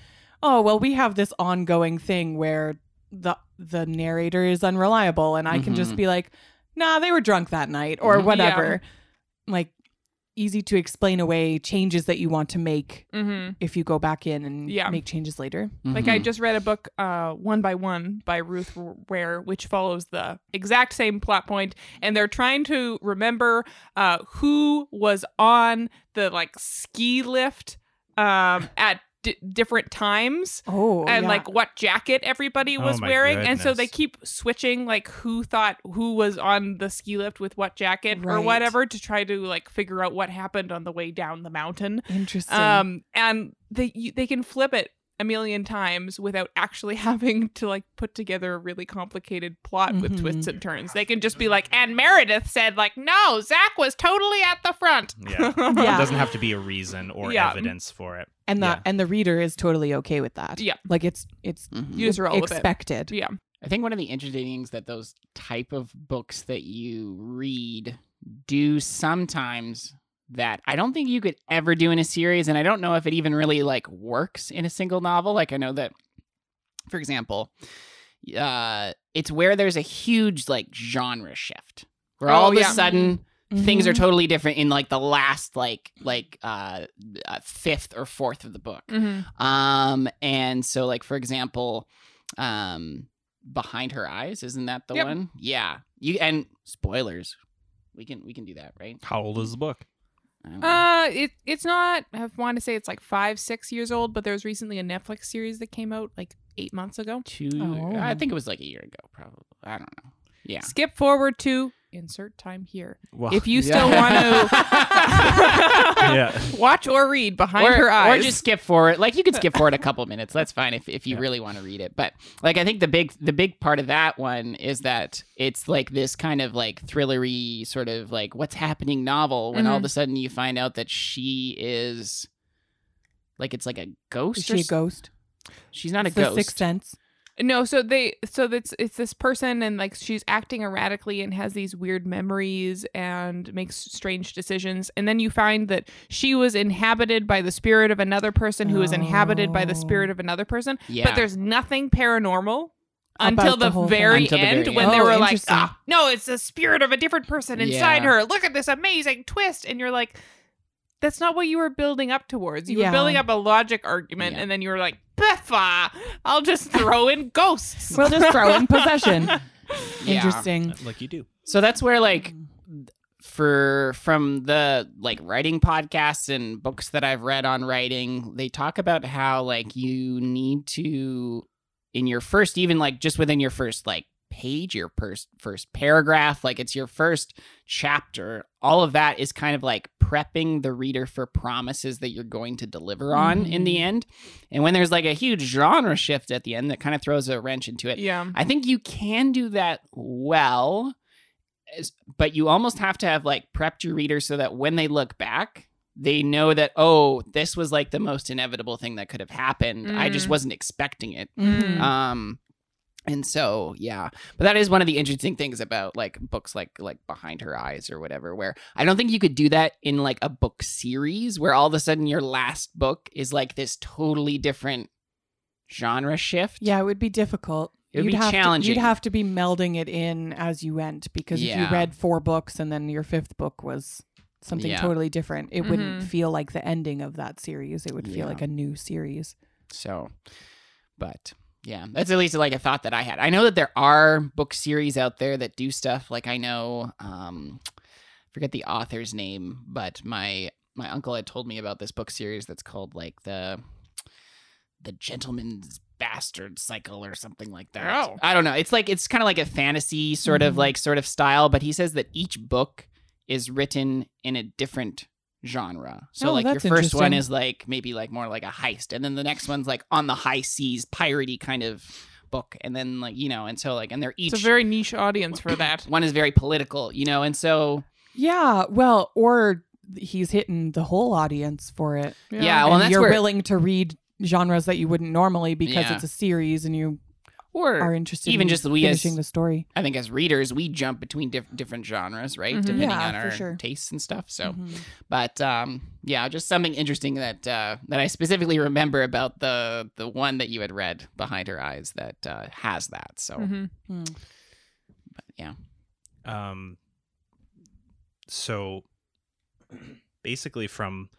oh well, we have this ongoing thing where the the narrator is unreliable, and I can just Mhm. be like, nah, they were drunk that night or Mhm. whatever. Like easy to explain away changes that you want to make Mm-hmm. if you go back in and Yeah. make changes later. Like I just read a book, uh, One by One by Ruth Ware, which follows the exact same plot point, and they're trying to remember uh, who was on the like ski lift um, at d- different times. Oh, and yeah. like what jacket everybody Oh was my wearing and so they keep switching like who thought who was on the ski lift with what jacket or whatever to try to like figure out what happened on the way down the mountain interesting. um and they they can flip it a million times without actually having to like put together a really complicated plot with Mhm. twists and turns they can just be like and meredith said like no zach was totally at the front Yeah. Yeah. It doesn't have to be a reason or Yeah. evidence for it. and the yeah. and the reader is totally okay with that. Yeah. like it's it's Mhm. you just roll with it expected. yeah I think one of the interesting things that those type of books that you read do sometimes that I don't think you could ever do in a series, and I don't know if it even really like works in a single novel. Like I know that, for example, uh, it's where there's a huge like genre shift, where Oh, all of yeah. a sudden things are Mhm. totally different in like the last like like uh, uh fifth or fourth of the book. mm-hmm. Um, and so like for example, um, behind her eyes, isn't that the Yep. one? Yeah. You and spoilers. We can we can do that, right? How old is the book? I don't know. Uh, it it's not. I want to say it's like five, six years old, but there was recently a Netflix series that came out like eight months ago. Two. Oh. I think it was like a year ago, probably. I don't know. Yeah. Skip forward to insert time here. Well, If you still want to watch or read behind or, her eyes, or just skip forward. Like you could skip forward a couple minutes. That's fine if, if you Yeah. really want to read it. But like I think the big the big part of that one is that it's like this kind of like thrillery sort of like what's happening novel when all of a mm-hmm. sudden you find out that she is like it's like a ghost. Is or she a s- ghost? She's not It's a the ghost. Sixth Sense. No. So they so that's it's this person and like she's acting erratically and has these weird memories and makes strange decisions, and then you find that she was inhabited by the spirit of another person who was inhabited by the spirit Oh. of another person. Yeah. But there's nothing paranormal. Until the the, whole thing. very Until the end, very when end. they Oh, were like, "Ah, no, it's the spirit of a different person inside Yeah. her. Look at this amazing twist," and you're like, "That's not what you were building up towards. You Yeah. were building up a logic argument, Yeah. and then you were like, Biffa, I'll just throw in ghosts." We'll just throw in possession. Yeah. Interesting. Like you do. So that's where like mm. for from the like writing podcasts and books that I've read on writing, they talk about how like you need to in your first even like just within your first like page, your first first paragraph, like it's your first chapter, all of that is kind of like prepping the reader for promises that you're going to deliver on in the end. And when there's like a huge genre shift at the end that kind of throws a wrench into it, yeah. I think you can do that well, but you almost have to have like prepped your reader so that when they look back, they know that, oh, this was like the most inevitable thing that could have happened. I just Mm. wasn't expecting it. Mhm. Um, and so yeah, but that is one of the interesting things about like books like like Behind Her Eyes or whatever, where I don't think you could do that in like a book series where all of a sudden your last book is like this totally different genre shift. Yeah, it would be difficult. It would you'd be have challenging. To, you'd have to be melding it in as you went because if you read four books and then your fifth book was something Yeah. totally different, it wouldn't Mhm. feel like the ending of that series. It would Yeah. feel like a new series. So, but yeah, that's at least like a thought that I had. I know that there are book series out there that do stuff. Like I know, um, forget the author's name, but my my uncle had told me about this book series that's called like the the Gentleman's Bastard Cycle or something like that. Oh. I don't know. It's like it's kind of like a fantasy sort of Mhm. like sort of style, but he says that each book is written in a different genre. So Oh, like your first one is like maybe like more like a heist, and then the next one's like on the high seas, piratey kind of book, and then like you know, and so like and they're each It's a very niche audience for that. one is very political, you know, and so Yeah, well, or he's hitting the whole audience for it. Yeah, well, and that's you're where- willing to read genres that you wouldn't normally because Yeah. it's a series and you or are interested even in just we as- finishing the story. I think as readers we jump between diff- different genres, right, Mhm. depending Yeah, on our sure. tastes and stuff. So, Mhm. but um, yeah, just something interesting that uh, that I specifically remember about the the one that you had read behind her eyes that uh, has that. So, Mhm. Hmm. but yeah, Um, so basically, from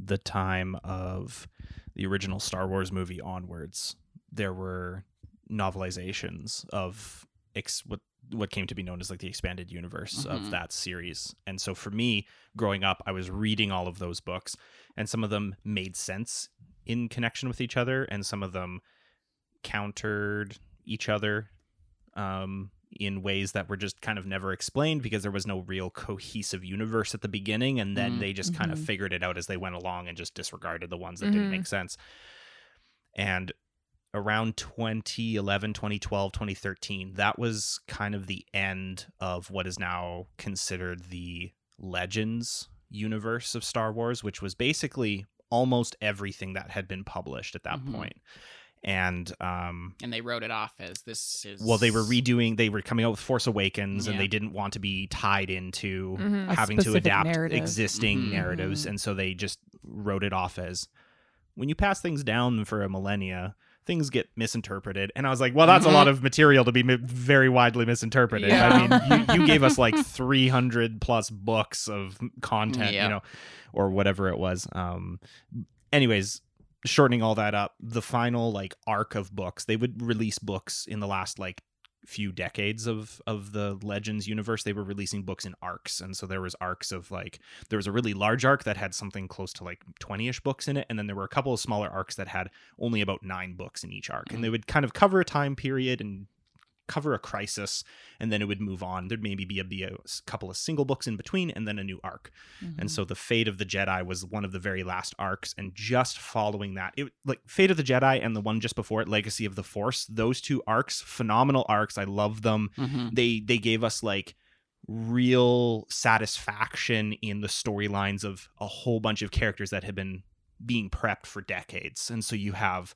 the time of the original Star Wars movie onwards, there were novelizations of ex- what what came to be known as like the expanded universe Mhm. of that series. And so for me, growing up, I was reading all of those books, and some of them made sense in connection with each other, and some of them countered each other um, in ways that were just kind of never explained because there was no real cohesive universe at the beginning. And then Mm. they just kind of Mhm. figured it out as they went along and just disregarded the ones that didn't Mhm. make sense. And around 2011, 2012, 2013, that was kind of the end of what is now considered the Legends universe of Star Wars, which was basically almost everything that had been published at that Mhm. point. And um, and they wrote it off as this is well, they were redoing, they were coming out with Force Awakens, and they didn't want to be tied into Mhm. Having to adapt narrative. existing Mhm. narratives, and so they just wrote it off as when you pass things down for a millennia. Things get misinterpreted, and I was like, "Well, that's Mhm. a lot of material to be mi- very widely misinterpreted." Yeah. I mean, you, you gave us like three hundred plus books of content, Yeah. you know, or whatever it was. Um, anyways, shortening all that up, the final like arc of books, they would release books in the last like few decades of of the legends universe they were releasing books in arcs. And so there was arcs of like there was a really large arc that had something close to like 20ish books in it. And then there were a couple of smaller arcs that had only about 9 books in each arc. And mm-hmm. they would kind of cover a time period and cover a crisis and then it would move on. There'd maybe be a, be a couple of single books in between and then a new arc. Mm-hmm. and so the fate of the jedi was one of the very last arcs and just following that it like fate of the jedi and the one just before it legacy of the force those two arcs phenomenal arcs. I love them. Mhm. they they gave us like real satisfaction in the storylines of a whole bunch of characters that had been being prepped for decades. And so you have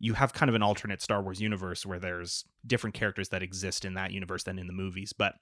you have kind of an alternate Star Wars universe where there's different characters that exist in that universe than in the movies but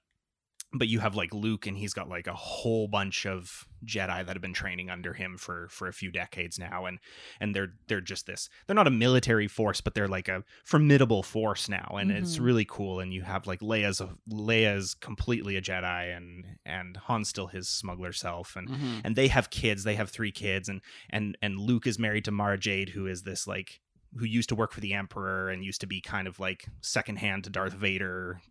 but you have like Luke and he's got like a whole bunch of Jedi that have been training under him for for a few decades now and and they're they're just this they're not a military force but they're like a formidable force now and it's Mhm. really cool and you have like Leia's a, Leia's completely a Jedi and and Han's still his smuggler self and Mhm. and they have kids they have three kids and and and Luke is married to Mara Jade who is this like who used to work for the emperor and used to be kind of like secondhand to Darth Vader.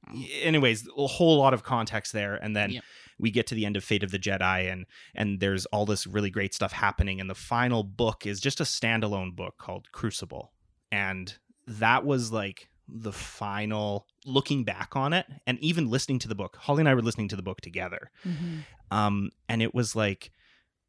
Anyways, a whole lot of context there and then we get to the end of Fate of the Jedi and and there's all this really great stuff happening and the final book is just a standalone book called Crucible. And that was like the final looking back on it and even listening to the book. Holly and I were listening to the book together Mhm. um and it was like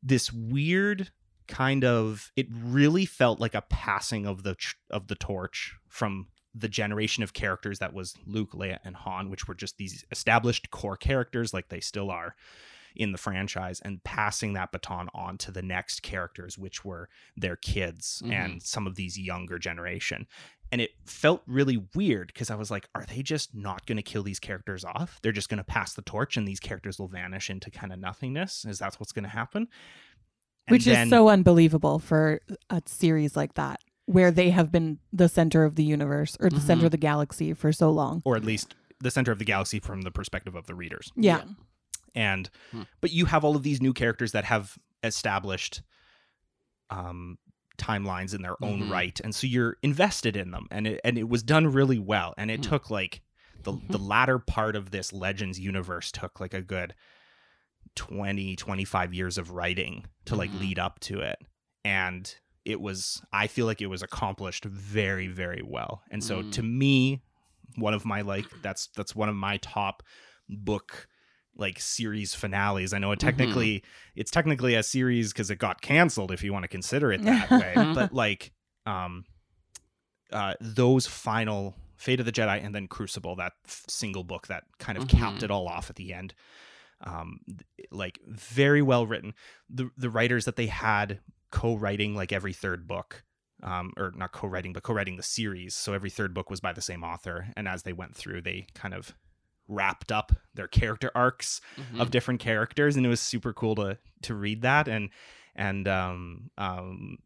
this weird kind of it really felt like a passing of the of the torch from the generation of characters that was Luke, Leia, and Han, which were just these established core characters, like they still are in the franchise, and passing that baton on to the next characters, which were their kids Mhm. and some of these younger generation. And it felt really weird because I was like, are they just not going to kill these characters off? They're just going to pass the torch and these characters will vanish into kind of nothingness? Is that what's going to happen? And Which then- is so unbelievable for a series like that. where they have been the center of the universe or the center Mhm. of the galaxy for so long. or at least the center of the galaxy from the perspective of the readers. Yeah. and Hmm. but you have all of these new characters that have established um timelines in their own Mhm. right and so you're invested in them and it and it was done really well and it Hmm. took like the the latter part of this legends universe took like a good 20 25 years of writing to like Mhm. lead up to it and it was i feel like it was accomplished very very well and so Mm. to me one of my like that's that's one of my top book like series finales i know it Mhm. technically it's technically a series because it got canceled if you want to consider it that way but like um uh those final fate of the jedi and then crucible that f- single book that kind of capped Mhm. it all off at the end um like very well written the the writers that they had co-writing like every third book um or not co-writing but co-writing the series so every third book was by the same author and as they went through they kind of wrapped up their character arcs Mhm. of different characters and it was super cool to to read that and and um um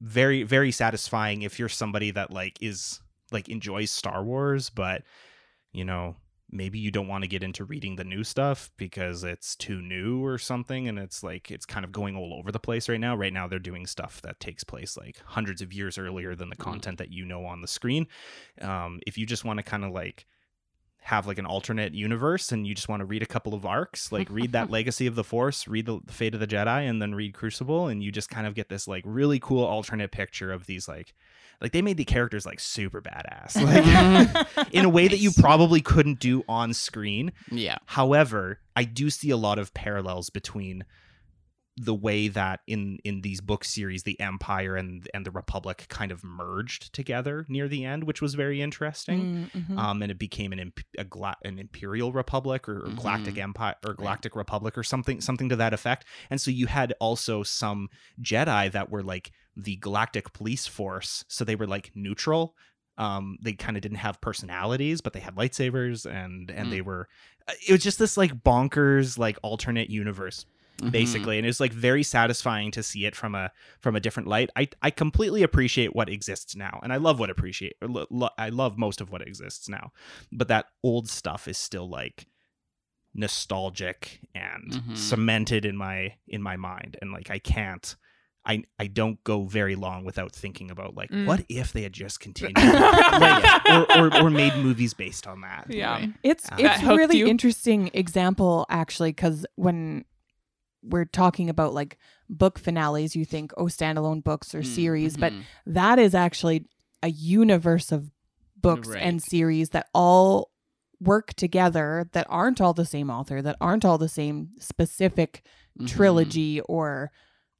very very satisfying if you're somebody that like is like enjoys Star Wars but you know maybe you don't want to get into reading the new stuff because it's too new or something and it's like it's kind of going all over the place right now right now they're doing stuff that takes place like hundreds of years earlier than the Mhm. content that you know on the screen um if you just want to kind of like have like an alternate universe and you just want to read a couple of arcs like read that legacy of the force read the fate of the jedi and then read crucible and you just kind of get this like really cool alternate picture of these like like they made the characters like super badass like in a way that you probably couldn't do on screen yeah. However, I do see a lot of parallels between the way that in in these book series the empire and and the republic kind of merged together near the end which was very interesting Mm, mhm. um and it became an imp- a gla- an imperial republic or, or galactic Mhm. empire or galactic republic or something something to that effect and so you had also some jedi that were like the galactic police force so they were like neutral um they kind of didn't have personalities but they had lightsabers and and Mm. they were uh, it was just this like bonkers like alternate universe Mhm. basically and it's like very satisfying to see it from a from a different light i i completely appreciate what exists now and i love what appreciate or lo- lo- i love most of what exists now but that old stuff is still like nostalgic and Mhm. cemented in my in my mind and like i can't I, I don't go very long without thinking about like Mm. what if they had just continued like, or, or, or made movies based on that Yeah. Right. It's Uh, it's a really you? interesting example actually because when we're talking about like book finales, you think oh standalone books or Mm, series, but mhm. that is actually a universe of books Right. and series that all work together that aren't all the same author, that aren't all the same specific Mhm. trilogy or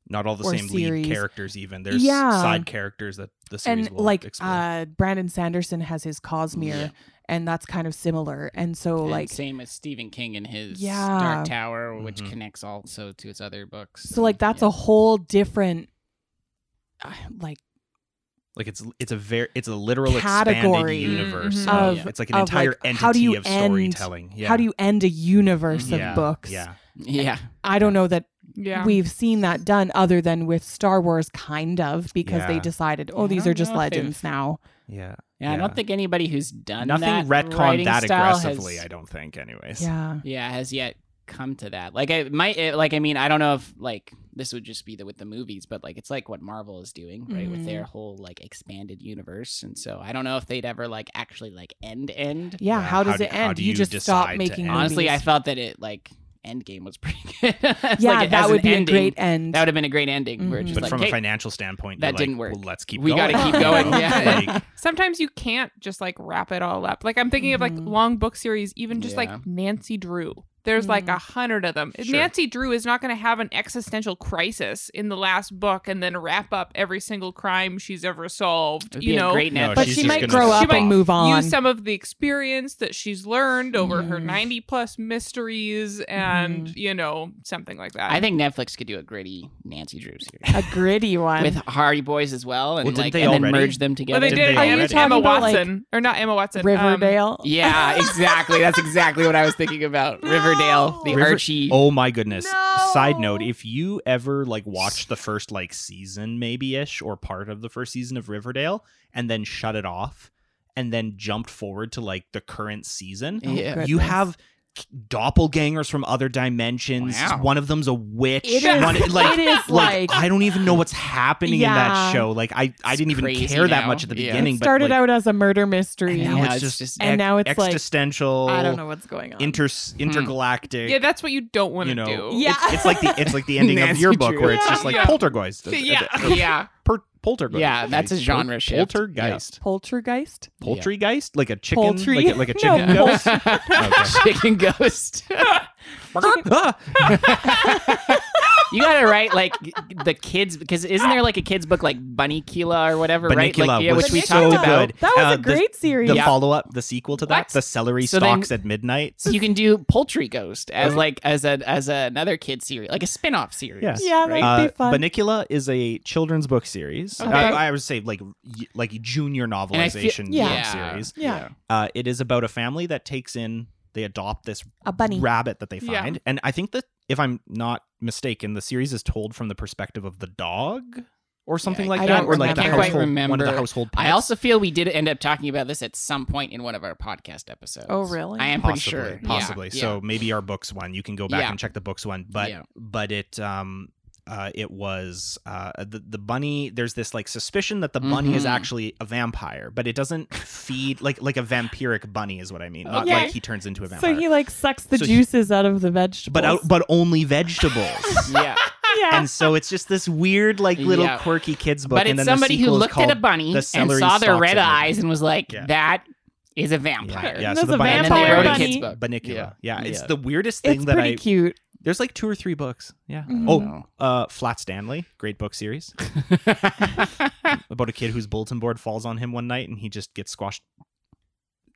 not all the or same series. lead characters even there's Yeah. side characters that the series and will like explore. uh Brandon Sanderson has his Cosmere Yeah. and that's kind of similar. And so And like same as Stephen King and his Yeah. Dark Tower, which Mhm. connects also to his other books. so like that's a whole different uh, like like it's it's a very it's a literal Category expanded universe Mhm. of, of- it's like an entire like, entity how do you of end- storytelling yeah how do you end a universe yeah, of books? yeah yeah. I don't know that Yeah. we've seen that done other than with Star Wars kind of because they decided, oh, I these are just know if they've- legends now. yeah Yeah, I don't think anybody who's done nothing that retconned that aggressively has- i don't think anyways Yeah. yeah has yet come to that like it might it, like i mean i don't know if like this would just be the with the movies but like it's like what marvel is doing right with their mm-hmm. whole like expanded universe and so i don't know if they'd ever like actually like end end Yeah. Yeah, How does how it do- how end? do you, you just stop making movies. honestly i felt that it like endgame was pretty good yeah, like that would an be ending. a great end. that would have been a great ending where it's Mhm. just but like from hey, a financial standpoint that you're didn't like, work. well, let's keep going. We gotta keep going, yeah. Like, Sometimes you can't just like wrap it all up. Like I'm thinking of like Mhm. long book series, even just Yeah. like Nancy Drew. There's like Mm. a hundred of them. Sure. Nancy Drew is not going to have an existential crisis in the last book and then wrap up every single crime she's ever solved. It'd you be a know, great No, but she might grow stop. up and move on. use some of the experience that she's learned over her Mhm. 90 plus mysteries and Mhm. you know something like that i think netflix could do a gritty nancy drew series a gritty one. with hardy boys as well and Well, like they and then merge them together well, they Didn't did they Are you already? Emma talking about, like, Watson or not Emma Watson um, Riverdale. Yeah, exactly. That's exactly what I was thinking about. Riverdale Riverdale, the River- Archie. Oh my goodness. No. Side note, if you ever like watched the first like season maybe ish or part of the first season of Riverdale and then shut it off and then jumped forward to like the current season, oh, Yeah. you have doppelgangers from other dimensions. Wow. One of them's a witch. It is- One, like, it is like, like- I don't even know what's happening in that show. Like I, I didn't even crazy care that much at the Yeah. beginning. It started but, like, out as a murder mystery. and now Yeah, it's it's just, just- And now it's like- existential. I don't know what's going on. Inter hmm. intergalactic. Yeah, that's what you don't want you to know, do. Yeah. it's, it's like the it's like the ending of your book Drew. where it's just like Yeah. poltergeist. Yeah. yeah. Per, poltergeist. Yeah, that's a genre shift. Poltergeist. Poltergeist? Poultrygeist, like a chicken, Poultry? like a, like a chicken pol- ghost. Okay. Chicken ghost. Ah! You gotta write like the kids because isn't there like a kids book like Bunnicula or whatever, right? Like yeah, was which we so talked about. That was Uh, a the- great series. The Yeah. follow up, the sequel to that, What? the celery So then- stalks at midnight. So you can do Poultry Ghost as like as a as another kid series, like a spin off series. Yeah. Yeah, right? that'd be Uh, fun. Bunnicula is a children's book series. Okay. Uh, I would say like like junior I feel- novelization Yeah. book series. Yeah. Uh, it is about a family that takes in, they adopt this a bunny. rabbit that they Yeah. find, and I think that if I'm not mistaken, the series is told from the perspective of the dog or something I like can't that, or like the. I can't quite household, one of remember. the household. Pets. I also feel we did end up talking about this at some point in one of our podcast episodes. Oh, really? I am possibly, pretty sure. Possibly. yeah. So maybe our books one. You can go back Yeah. and check the books one, but Yeah. but it um uh it was uh the the bunny. There's this like suspicion that the bunny is Mhm. actually a vampire, but it doesn't feed like like a vampiric bunny is what I mean. Not Okay. like he turns into a vampire. so he like sucks the So he- juices out of the vegetables. but out, but only vegetables. yeah. yeah. and so it's just this weird like little Yeah. quirky kids book But and it's somebody who looked at a bunny and saw their red eyes and was like, Yeah. "That is a vampire." Yeah, yeah. So the a bunny, And then they Vampire wrote a kids book. Bunnicula. Yeah. Yeah, it's Yeah. the weirdest thing it's that pretty I. cute. There's like two or three books. Yeah. Mhm. Oh, uh, Flat Stanley, great book series about a kid whose bulletin board falls on him one night and he just gets squashed,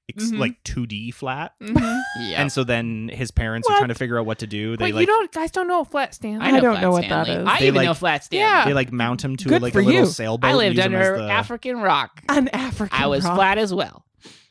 ex- Mhm. like 2D flat. Mhm. yeah. And so then his parents are trying to figure out what to do. They But like you don't guys don't know Flat Stanley. I don't Flat know what that Stanley. is. I They, even like- know Flat Stanley. Yeah. they like mount him to Good like for a little you. sailboat. I lived under the- African rock. An African I was rock. flat as well.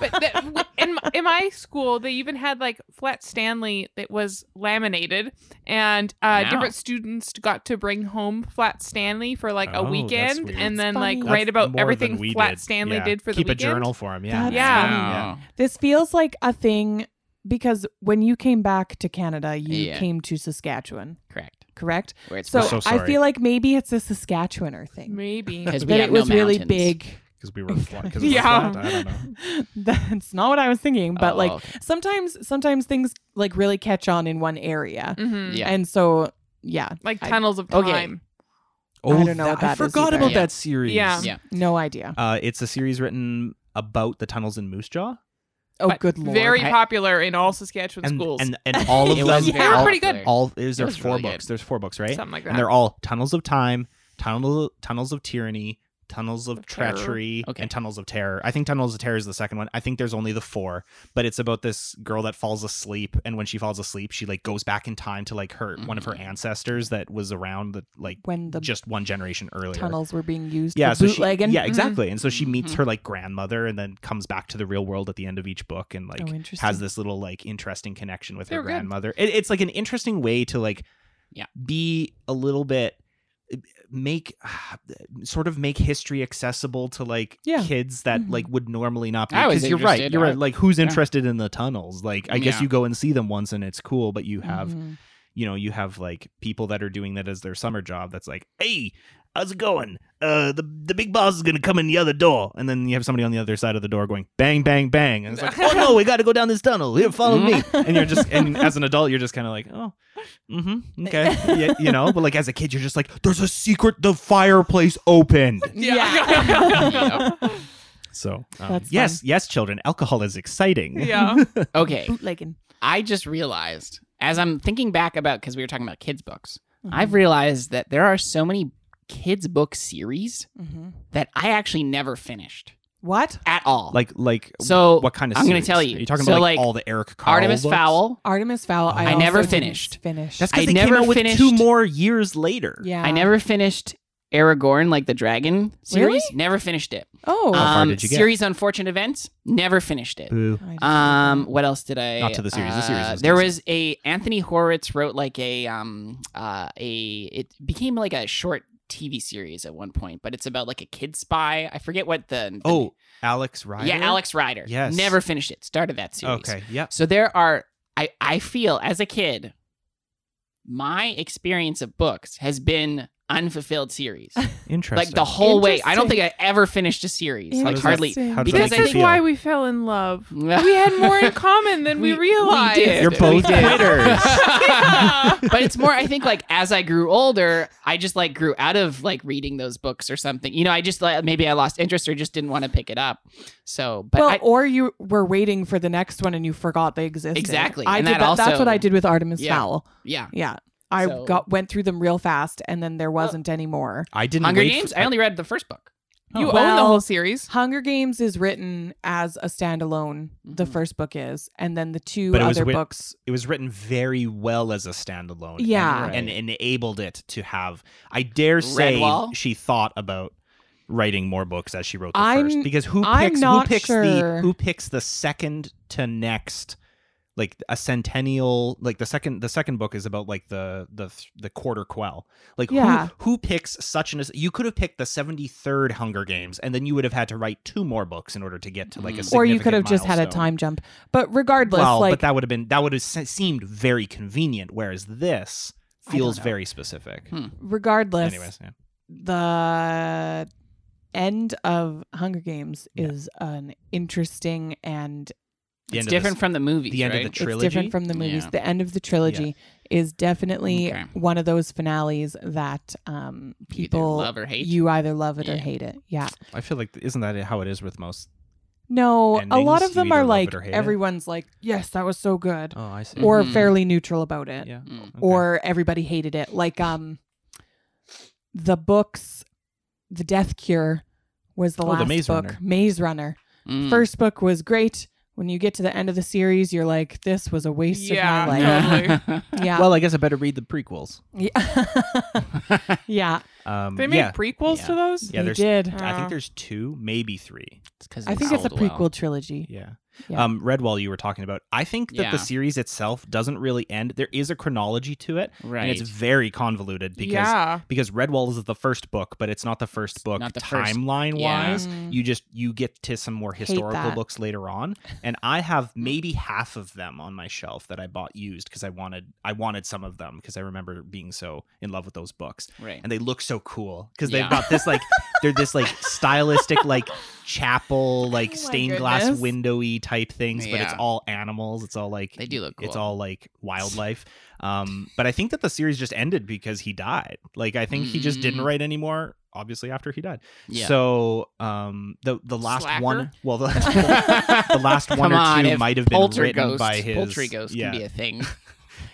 but that, in my- in my school, they even had like Flat Stanley that was laminated, and uh, Wow. different students got to bring home Flat Stanley for like Oh, a that's weekend, and then That's like funny. write about everything than Flat did. Stanley Yeah. did for Keep the weekend. Keep a journal for him. Yeah. That's Yeah. funny. Wow. This feels like a thing because when you came back to Canada, you Yeah. came to Saskatchewan, Correct. correct? So, so I feel like maybe it's a Saskatchewaner thing. Maybe. because we That have it was no really big. Because we were flat. Because Yeah. flat. I don't know. That's not what I was thinking, but Oh, like okay. sometimes sometimes things like really catch on in one area. hmm Yeah. And so yeah, Like I- tunnels of Okay. time. Oh, I don't know what I forgot either. about Yeah. that series. Yeah. Yeah. no idea. Uh, it's a series written about the tunnels in Moose Jaw. Oh But good lord. Very I- popular in all Saskatchewan And, schools. and and all of them was They very were all, pretty good. all is there four really books. good. There's four books, right? Something like that. And they're all tunnels of time, tunnel tunnels of tyranny, tunnels of, Of treachery, Okay. and tunnels of terror. I think tunnels of terror is the second one. I think there's only the four, but it's about this girl that falls asleep, and when she falls asleep, she like goes back in time to like her one of her Mhm. ancestors that was around the like when the just one generation earlier. tunnels were being used yeah, for so she, bootlegging. yeah, exactly. And so she meets Mhm. her like grandmother, and then comes back to the real world at the end of each book, and like oh, has this little like interesting connection with They her grandmother. It, it's like an interesting way to like Yeah. be a little bit make sort of make history accessible to like Yeah. kids that Mhm. like would normally not be because you're right you're right like who's yeah. interested in the tunnels like i guess Yeah. you go and see them once and it's cool but you have Mhm. you know you have like people that are doing that as their summer job that's like hey how's it going? Uh the the big boss is gonna come in the other door. And then you have somebody on the other side of the door going bang bang bang. And it's like oh no we gotta go down this tunnel. Here follow me. And you're just and as an adult you're just kind of like oh mm-hmm okay. Yeah, you know? But like as a kid you're just like there's a secret the fireplace opened. Yeah. so um, That's yes yes children alcohol is exciting. Yeah. Okay. bootlegging. I just realized as I'm thinking back about because we were talking about kids books, Mm-hmm. I've realized that there are so many kids book series Mhm. that I actually never finished What? at all. like like so, what kind of I'm gonna tell you. are you talking So, about like, like, all the eric Carle Artemis books? Fowl. Artemis Fowl. I, I also never didn't finished. Finish. That's I because they never came out with two more years later. yeah. I never finished Eragon, like the dragon series. Really? Never finished it. Oh, How far um, did you get? Series Unfortunate Events. Never finished it. Boo. Um, what else did I? Not to the series. The series uh, was there decent. was a Anthony Horowitz wrote like a um uh a it became like a short TV series at one point, but it's about like a kid spy. I forget what the, the- Oh, Alex Rider. yeah Alex Rider. Yes. never finished it. Started that series. Okay. Yep. So there are I I feel as a kid, my experience of books has been unfulfilled series. Interesting. like the whole way. I don't think I ever finished a series. Like hardly. How does Because that this make is feel? why we fell in love. we We had more in common than we, realized. did. You're both quitters. but it's more i think like as i grew older i just like grew out of like reading those books or something you know i just like maybe i lost interest or just didn't want to pick it up so but well, I, or you were waiting for the next one and you forgot they existed. Exactly, I and did that that. That's what I did with Artemis Yeah. Fowl. yeah Yeah. I So- got went through them real fast and then there wasn't any more. I didn't. hunger games For, i only read the first book You own the whole series. Hunger Games is written as a standalone. The Mhm. first book is, and then the two But it was other books. it was written very well as a standalone. Yeah. and, and enabled it to have. I dare say Redwall? she thought about writing more books as she wrote the I'm- first. Because who I'm picks not who picks sure. the who picks the second to next like a centennial like the second the second book is about like the the the quarter quell like Yeah. who who picks such an you could have picked the 73rd hunger games and then you would have had to write two more books in order to get to like a Mm. Or you could significant have just had a time jump. But regardless, well like but that would have been that would have se- seemed very convenient whereas this feels very specific Hmm. regardless, anyways yeah. the end of Hunger Games Yeah. is an interesting and The it's different this- from the movies the end of the trilogy it's different from the movies. Yeah. The end of the trilogy is definitely Okay. one of those finales that um, You either people love or hate. you either love it or hate it. Yeah. i feel like isn't that how it is with most No, a lot of you them are like it or hate it. everyone's like, yes, that was so good, oh i see or Mhm. fairly neutral about it, yeah Mm. okay. or everybody hated it. Like um, the books, the Death Cure was the Oh, the last Maze book. Runner. Maze Runner. Mm. First book was great. When you get to the end of the series, you're like, this was a waste Yeah, of my life. totally. Yeah. well i guess i better read the prequels yeah. yeah. um They made yeah prequels Yeah. to those. yeah they there's did. i think there's two maybe three It's 'cause I think it's a sold well. prequel trilogy. Yeah. Yeah. Um, Redwall, you were talking about. I think that the series itself doesn't really end. There is a chronology to it, right and it's very convoluted because yeah. because Redwall is the first book, but it's not the first book not the first- timeline wise. You just you get to some more historical books later on, and I have maybe half of them on my shelf that I bought used because I wanted I wanted some of them because I remember being so in love with those books, right and they look so cool because Yeah. they've got this like they're this like stylistic like chapel like Oh stained glass windowy type things but it's all animals. It's all like They do look it's all like wildlife. Um but i think that the series just ended because he died. Like i think he just didn't Mm. write anymore obviously after he died. Yeah. So um the the last Slacker? one well the, the last one Come on, or two might have been written by his Poltergeist yeah can be a thing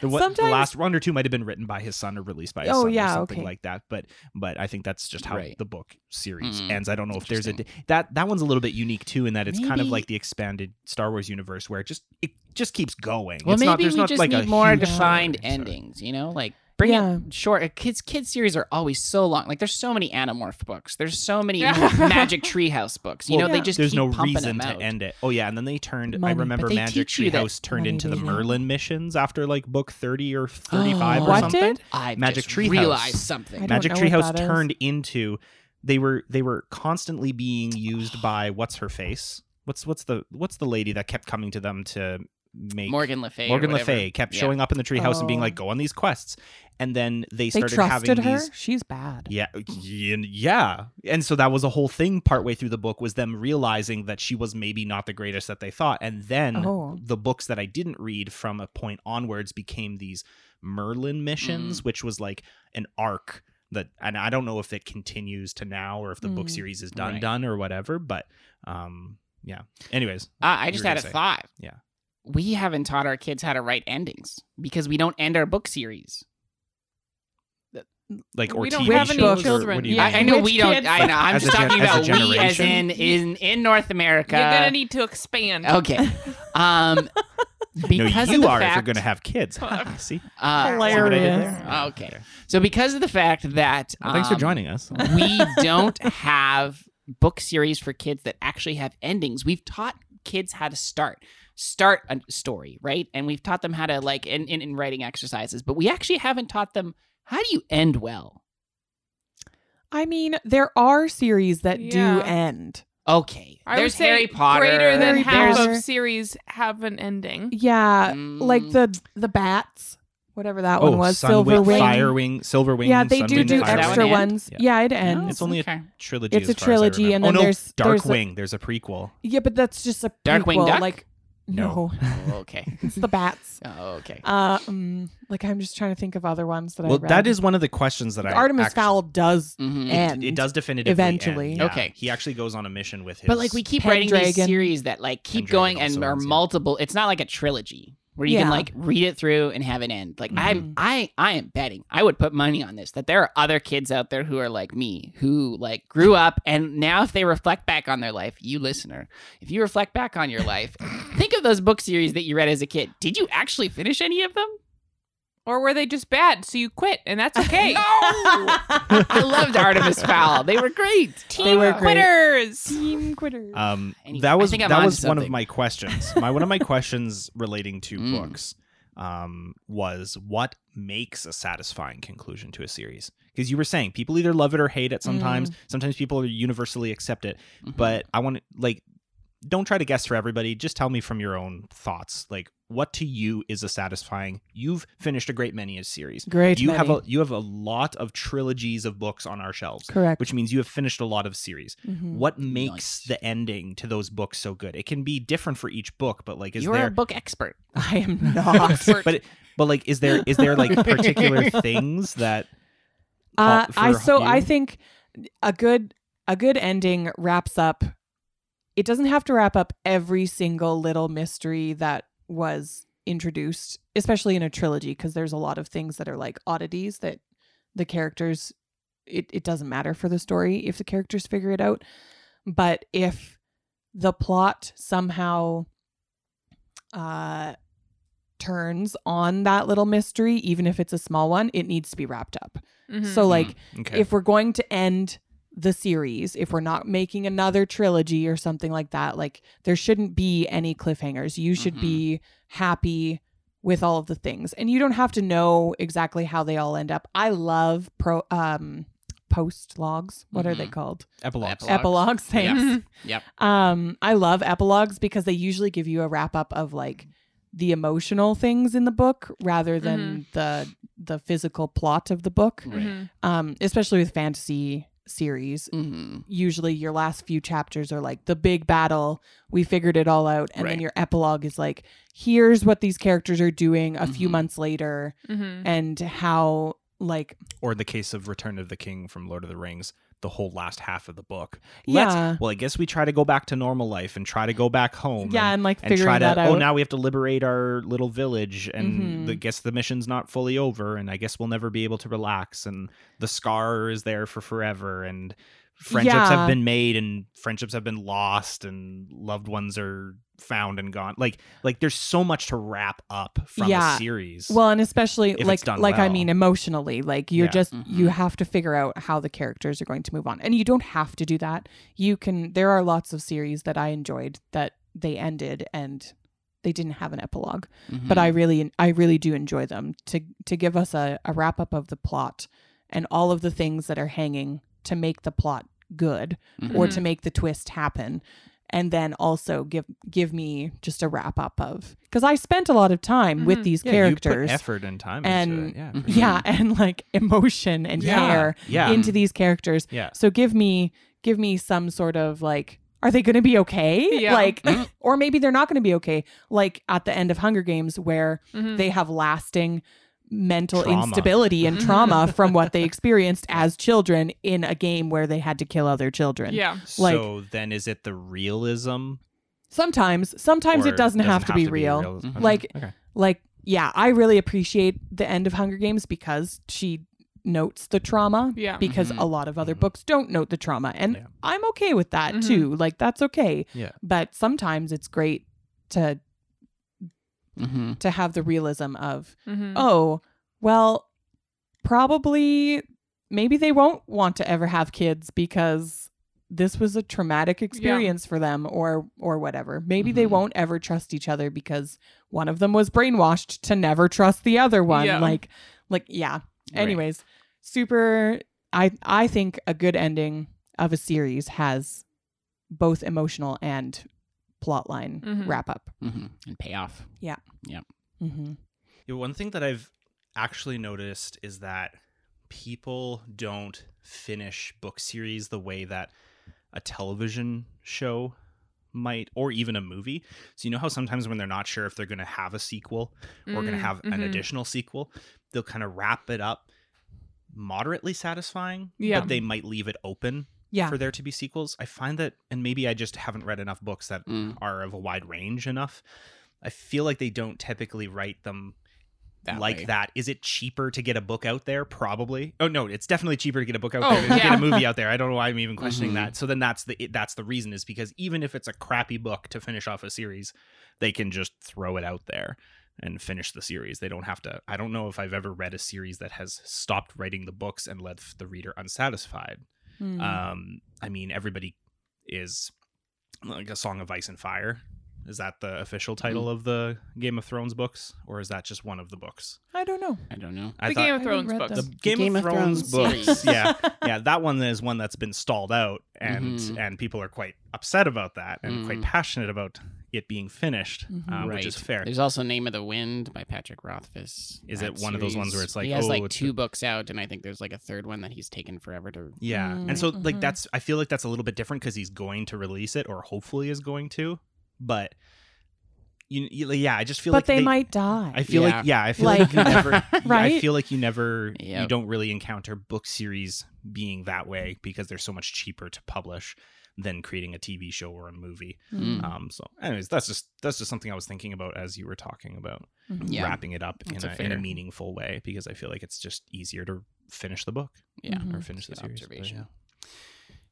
the, one- the last one or two might have been written by his son or released by his Oh, son yeah, or something okay. like that. But but I think that's just how Right. the book series Mm, ends. I don't know if there's a interesting. that that one's a little bit unique too in that it's kind of like the expanded Star Wars universe where it just it just keeps going. well it's maybe not, there's we not just like need a more defined story, endings you know like bring Yeah. it short kids kids series are always so long like there's so many animorph books there's so many Yeah. magic treehouse books you Well, know they just there's keep no pumping reason them to out. end it. Oh yeah, and then they turned. I remember Magic teach you Treehouse turned into the baby. Merlin missions after like book thirty or thirty-five Oh. or What something. did? I Magic just Treehouse. realized something I don't Magic know what Treehouse that is. turned into they were they were constantly being used by what's her face? What's what's the what's the lady that kept coming to them to make Morgan Le Fay. Morgan Le. Fay kept Yeah. showing up in the treehouse and being Oh. like, "Go on these quests," and then they They started trusted having her. these. She's bad. Yeah, yeah, and so that was a whole thing partway through the book was them realizing that she was maybe not the greatest that they thought, and then Oh. the books that I didn't read from a point onwards became these Merlin missions, Mm. which was like an arc that, and I don't know if it continues to now or if the book Mm. series is done Right. done or whatever, but um, yeah. Anyways, Uh, I just had a gonna say. thought. Yeah. We haven't taught our kids how to write endings because we don't end our book series. like or We don't TV have shows, any children. what Yeah, I. I know Which we don't. kids? I know. I'm As just a gen- talking as about we as in in in North America. You're gonna need to expand. Okay. Um, no, because you of the are if you're going to have kids. See, uh, See what I did Hilarious. there? Okay. So because of the fact that Well, thanks for um, joining us. we don't have book series for kids that actually have endings. We've taught kids how to start start a story, right? And we've taught them how to like in, in, in writing exercises, but we actually haven't taught them how do you end well. I mean, there are series that do end. Okay. I There's would say Harry Potter. greater than Harry half Potter. of series have an ending. Yeah, like Mm. the the bats, whatever that oh, one was, Sunwing, Wing, Silverwing. yeah, they do Sunwing, do Firewing. extra That one ones. Yeah. Yeah, it Oh, ends. It's only okay. a trilogy. It's a as far as I trilogy, and then oh, no, there's- there's a- There's a prequel. Yeah, but that's just a Darkwing prequel. Duck? Like, no, No. Oh, okay. it's the bats. Oh, okay. Uh, um, like I'm just trying to think of other ones that I Well, read. that is one of the questions that I Artemis actually- Fowl does Mhm. end. It, it does definitively eventually. end, yeah. Okay. He actually goes on a mission with his. But like we keep writing these series that like keep Pendragon going and are ends, yeah. multiple. It's not like a trilogy where you can like read it through and have it end. Like I'm Mhm. I I am betting. I would put money on this that there are other kids out there who are like me who like grew up and now if they reflect back on their life, you listener, if you reflect back on your life, think of those book series that you read as a kid. Did you actually finish any of them? Or were they just bad, so you quit, and that's okay. no! I loved Artemis Fowl. They were great. They were great. Quitters. Team quitters. Um, Anyway, that was that onto was one of my questions. My one of my questions relating to Mm. books um, was what makes a satisfying conclusion to a series? Because you were saying people either love it or hate it. Sometimes, Mm. sometimes people universally accept it. Mhm. But I want to like, don't try to guess for everybody. Just tell me from your own thoughts. Like, what to you is a satisfying? You've finished a great many a series. Great. You have many. a you have a lot of trilogies of books on our shelves, correct. which means you have finished a lot of series Mhm. what makes Nice. the ending to those books so good it can be different for each book but like is You're there a book expert. I am not. but it- but like is there is there like particular things that Uh, I so I think a good a good ending wraps up. It doesn't have to wrap up every single little mystery that was introduced, especially in a trilogy, because there's a lot of things that are like oddities that the characters. It it doesn't matter for the story if the characters figure it out, but if the plot somehow uh turns on that little mystery even if it's a small one it needs to be wrapped up Mhm. so like okay if we're going to end the series, if we're not making another trilogy or something like that, like there shouldn't be any cliffhangers. You should Mhm. be happy with all of the things. And you don't have to know exactly how they all end up. I love pro um post logs. What are they Mhm. called? epilogues Epilogues. Epilogues. Thanks. Mhm. Yep. Um, I love epilogues because they usually give you a wrap up of like the emotional things in the book rather than the the physical plot of the book. Right. Um, especially with fantasy series. Mm-hmm. Usually your last few chapters are like the big battle, we figured it all out, and then your epilogue is like, here's what these characters are doing a few Mhm. months later Mhm. and how like or the case of return of the king from lord of the rings the whole last half of the book Let's- yeah. well i guess we try to go back to normal life and try to go back home Yeah, and, and like and try to that out. oh now we have to liberate our little village and Mhm. the guess the mission's not fully over and i guess we'll never be able to relax and the scar is there for forever and friendships Yeah. have been made and friendships have been lost and loved ones are found and gone like like there's so much to wrap up from Yeah. a series Well, and especially If it's like done like I mean emotionally, like you're Yeah. just you Mhm. have to figure out how the characters are going to move on. And you don't have to do that. You can there are lots of series that I enjoyed that they ended and they didn't have an epilogue. Mm-hmm. But I really I really do enjoy them to to give us a, a wrap up of the plot and all of the things that are hanging to make the plot good Mm-hmm. or to make the twist happen and then also give give me just a wrap up of because I spent a lot of time with Mhm. these yeah, characters you put effort and time and- into it yeah yeah and like emotion and Yeah. care yeah into these characters yeah so give me give me some sort of like are they going to be okay Yeah. like Mhm. or maybe they're not going to be okay like at the end of hunger games where Mhm. they have lasting mental Trauma. instability and Mhm. trauma from what they experienced as children in a game where they had to kill other children yeah. like- so then is it the realism sometimes sometimes it doesn't, have, to be real realism? Mhm. Okay, Like- okay. like yeah i really appreciate the end of hunger games because she notes the trauma Yeah. because Mhm. a lot of other Mhm. books don't note the trauma and Yeah. i'm okay with that Mhm. too like that's okay Yeah. but sometimes it's great to Mm-hmm. to have the realism of Mhm. oh well probably maybe they won't want to ever have kids because this was a traumatic experience for them or or whatever maybe they Mhm. won't ever trust each other because one of them was brainwashed to never trust the other one Yeah. like like yeah Right. anyways super i i think a good ending of a series has both emotional and plot line Mhm. wrap up Mm-hmm. And payoff. mm-hmm. Yeah, one thing that I've actually noticed is that people don't finish book series the way that a television show might or even a movie. So you know how sometimes when they're not sure if they're going to have a sequel or going to Mm, have an mhm. additional sequel, they'll kind of wrap it up moderately satisfying, Yeah. but they might leave it open yeah for there to be sequels. I find that and maybe I just haven't read enough books that Mm. are of a wide range enough. I feel like they don't typically write them That like way. that. Is it cheaper to get a book out there? Probably. Oh no, it's definitely cheaper to get a book out Oh, there than to get a movie out there. I don't know why I'm even questioning Mhm. that. So then that's the that's the reason is because even if it's a crappy book to finish off a series, they can just throw it out there and finish the series. They don't have to. I don't know if I've ever read a series that has stopped writing the books and left the reader unsatisfied. Mm. Um, I mean, everybody is like a Song of Ice and Fire. Is that the official title of the Game of Thrones books, or is that just one of the books? i don't know I don't know. I the thought Game of Thrones books. the them. Game, Game of, of Thrones, Thrones books, series. yeah, yeah, that one is one that's been stalled out, and Mhm. and people are quite upset about that, and quite Mm. passionate about it being finished, Mhm. uh, right. which is fair. There's also Name of the Wind by Patrick Rothfuss. Is That it one of those ones where it's like, he has oh, like two a- books out, and I think there's like a third one that he's taken forever to. Yeah, Mm, and so like mhm. that's I feel like that's a little bit different because he's going to release it, or hopefully is going to, but. You, you, yeah, I just feel but like they, might die I feel Yeah. like yeah, I feel like, Like- you never I feel like you never you don't really encounter book series being that way because they're so much cheaper to publish than creating a TV show or a movie. Mm. Um so anyways, that's just that's just something I was thinking about as you were talking about Mhm. Yeah. wrapping it up in a, a in a meaningful way because I feel like it's just easier to finish the book Yeah. Or finish the Good series. but observation. yeah.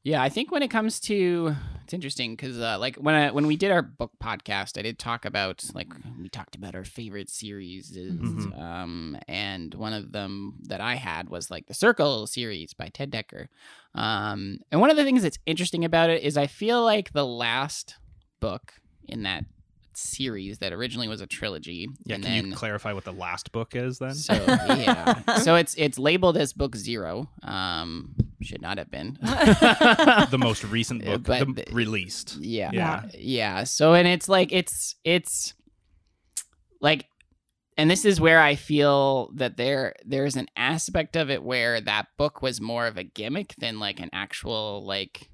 Yeah, I think when it comes to it's interesting because uh, like when I, when we did our book podcast, I did talk about like we talked about our favorite series, Mhm. um, and one of them that I had was like the Circle series by Ted Dekker. Um, and one of the things that's interesting about it is I feel like the last book in that series that originally was a trilogy, Yeah, and can then you clarify what the last book is then? so yeah, so it's it's labeled as book zero. Um, should not have been. the most recent Uh, book but the, the- released. Yeah. Yeah. Yeah. So and it's like it's it's like and this is where I feel that there there's an aspect of it where that book was more of a gimmick than like an actual like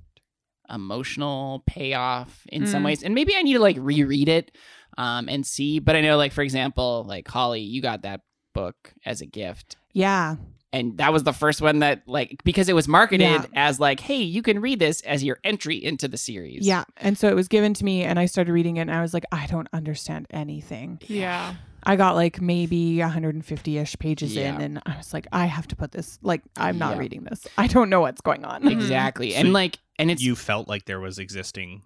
emotional payoff in some Mm. ways. And maybe I need to like reread it um and see, but I know like for example, like Holly, you got that book as a gift yeah and that was the first one that like because it was marketed Yeah. as like hey you can read this as your entry into the series yeah and so it was given to me and i started reading it and i was like i don't understand anything Yeah. i got like maybe 150ish pages Yeah. in and i was like i have to put this like i'm not Yeah. reading this i don't know what's going on exactly So and like and it's you felt like there was existing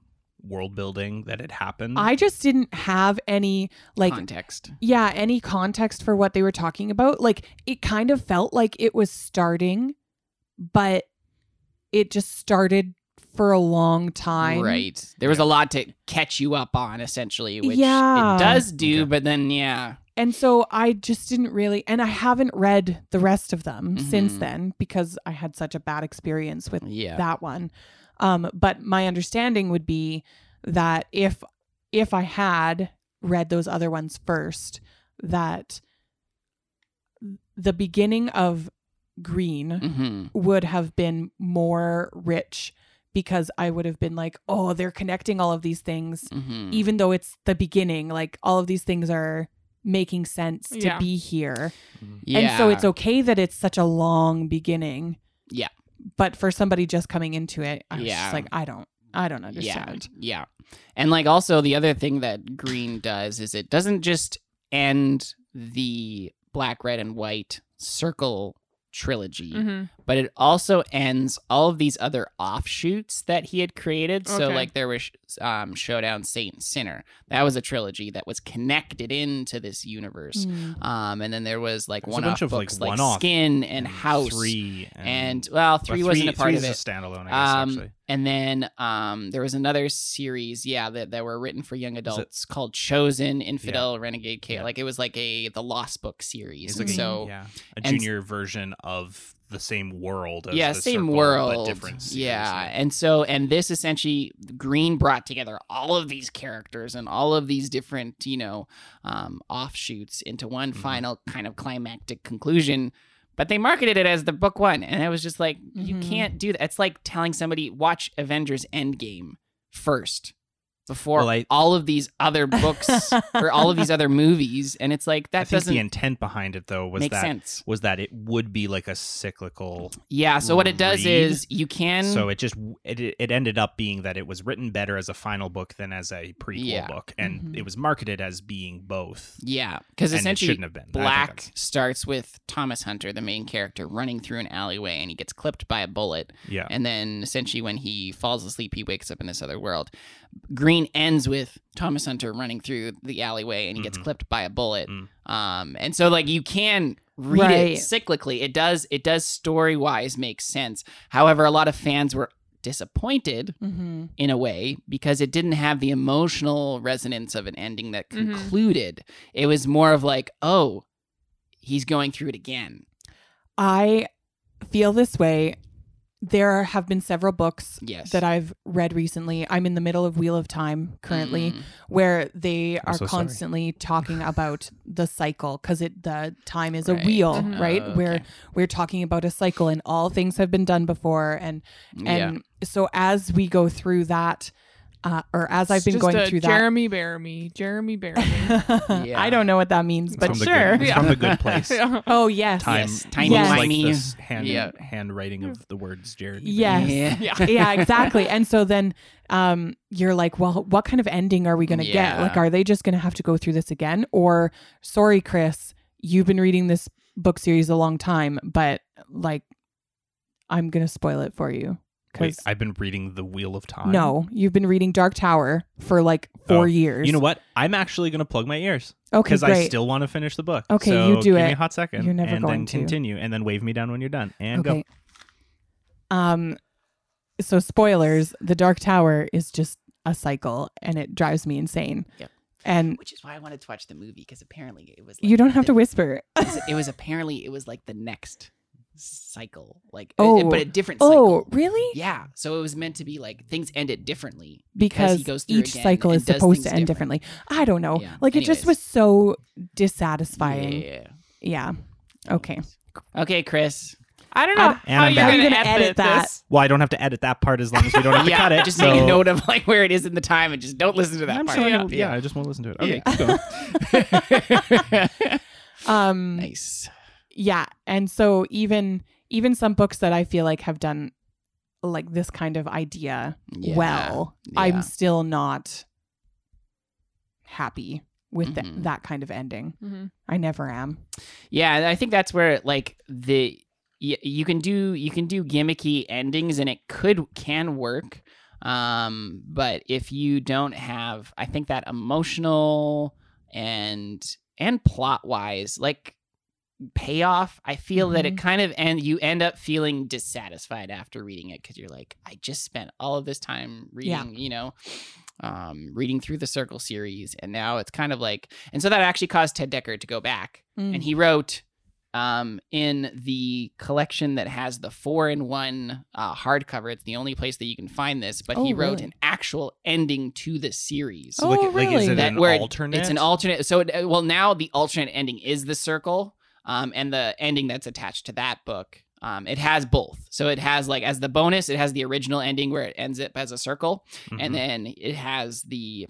world building that had happened. i just didn't have any like context yeah any context for what they were talking about like it kind of felt like it was starting but it just started for a long time right there was a lot to catch you up on essentially which Yeah. it does do Okay. but then yeah and so i just didn't really and i haven't read the rest of them since Mhm. then because i had such a bad experience with yeah that one um but my understanding would be that if if i had read those other ones first that the beginning of green hmm would have been more rich because I would have been like, oh, they're connecting all of these things, hmm even though it's the beginning. Like all of these things are making sense to Yeah. be here. yeah And so it's okay that it's such a long beginning. Yeah. But for somebody just coming into it, I was Yeah. just like, I don't, I don't understand. Yeah. Yeah. And like also the other thing that green does is it doesn't just end the black, red, and white circle trilogy, Mhm. But it also ends all of these other offshoots that he had created. So, Okay. like, there was um, Showdown, Saint, and Sinner. That was a trilogy that was connected into this universe. Mm. Um, and then there was like a one bunch off of, like, books like, Skin and House. three, and, And well, but three wasn't a part three of is it. a standalone. I guess Um, actually. and then um, there was another series, yeah, that, that were written for young adults called Chosen, Infidel, Renegade, K. Yeah. Like it was like a the Lost Book series. It's And like a, so yeah, a and- junior version of the same world. As yeah, the same Circle, world, but different. series, yeah. And so and this essentially Green brought together all of these characters and all of these different you know um, offshoots into one Mhm. final kind of climactic conclusion. But they marketed it as the book one, and I was just like, you Mhm. can't do that. It's like telling somebody watch Avengers Endgame first before Well, I- all of these other books or all of these other movies, and it's like I that think doesn't the intent behind it though was that sense. was that it would be like a cyclical. Yeah. So what it does is you can So it just it it ended up being that it was written better as a final book than as a prequel Yeah. book, and Mhm. it was marketed as being both. yeah because and it essentially shouldn't have been. Black starts with Thomas Hunter, the main character, running through an alleyway and he gets clipped by a bullet. Yeah. And then essentially, when he falls asleep, he wakes up in this other world. Green ends with Thomas Hunter running through the alleyway and he gets Mhm. clipped by a bullet. Mm. Um, and so like you can read Right. it cyclically. It does. It does story wise make sense. However, a lot of fans were disappointed hmm in a way because it didn't have the emotional resonance of an ending that Mhm. concluded. It was more of like, oh, he's going through it again. I feel this way. There have been several books Yes. that I've read recently. I'm in the middle of Wheel of Time currently, Mm. where they are so sorry. constantly talking about the cycle because it the time is a Right. wheel, Mhm. right? Oh, Where we're talking about a cycle and all things have been done before, and yeah. and so as we go through that, uh, or as I've been just going a through that. Jeremy Bearimy, Jeremy Bearimy. that, Yeah. I don't know what that means, but from the sure. good, it's from the good place. Yeah. Oh yes, Time Yes, tiny, Yes. looks like whiny. this hand, Yeah. handwriting of the words Jared. Yes. Yeah. yeah, exactly. And so then um you're like, well, what kind of ending are we going to get? Yeah. Like are they just going to have to go through this again or sorry Chris, you've been reading this book series a long time, but like I'm going to spoil it for you Wait, cuz I've been reading The Wheel of Time. no, you've been reading Dark Tower for like 4 Oh, years. You know what? I'm actually going to plug my ears Okay, because I great. still want to finish the book. Okay, So you do give me it. a hot second. You're never and going then to. continue, and then wave me down when you're done, and okay. go. Um so spoilers, the Dark Tower is just a cycle and it drives me insane. Yep. And Which is why I wanted to watch the movie because apparently it was. Like you don't have to the- whisper. It was apparently it was like the next cycle, like Oh. but a different cycle. Oh, really? Yeah, so it was meant to be like things ended differently. because he goes through each cycle and is supposed to end different. differently. I don't know. Yeah. Like it just was so dissatisfying. Yeah. Yeah. Okay. Okay, Chris. I don't know I'm- how I'm you're gonna, you gonna edit, edit that? this. Well, I don't have to edit that part as long as we don't have to cut it. just so make a note of like where it is in the time and just don't listen to that I'm part. sure I Yeah. yeah, I just won't listen to it. Okay, Yeah. keep going. Um nice. Yeah, and so even even some books that I feel like have done like this kind of idea Yeah. well, Yeah. I'm still not happy with th- Mhm. that kind of ending. Mhm. I never am. Yeah, I think that's where like the y- you can do you can do gimmicky endings and it could can work. Um, but if you don't have, I think that emotional and and plot wise, like payoff, I feel that it kind of and you end up feeling dissatisfied after reading it because you're like, I just spent all of this time reading, Yeah. you know, um, reading through the Circle series, and now it's kind of like, and so that actually caused Ted Dekker to go back Mm. and he wrote um, in the collection that has the four in one uh, hardcover. It's the only place that you can find this, but he Oh, wrote really? an actual ending to the series. Oh, like, like, is it That an where it- alternate? It's an alternate. So, it, well, now the alternate ending is the circle, um, and the ending that's attached to that book. Um, it has both. So it has like as the bonus, it has the original ending where it ends up as a circle, Mhm. and then it has the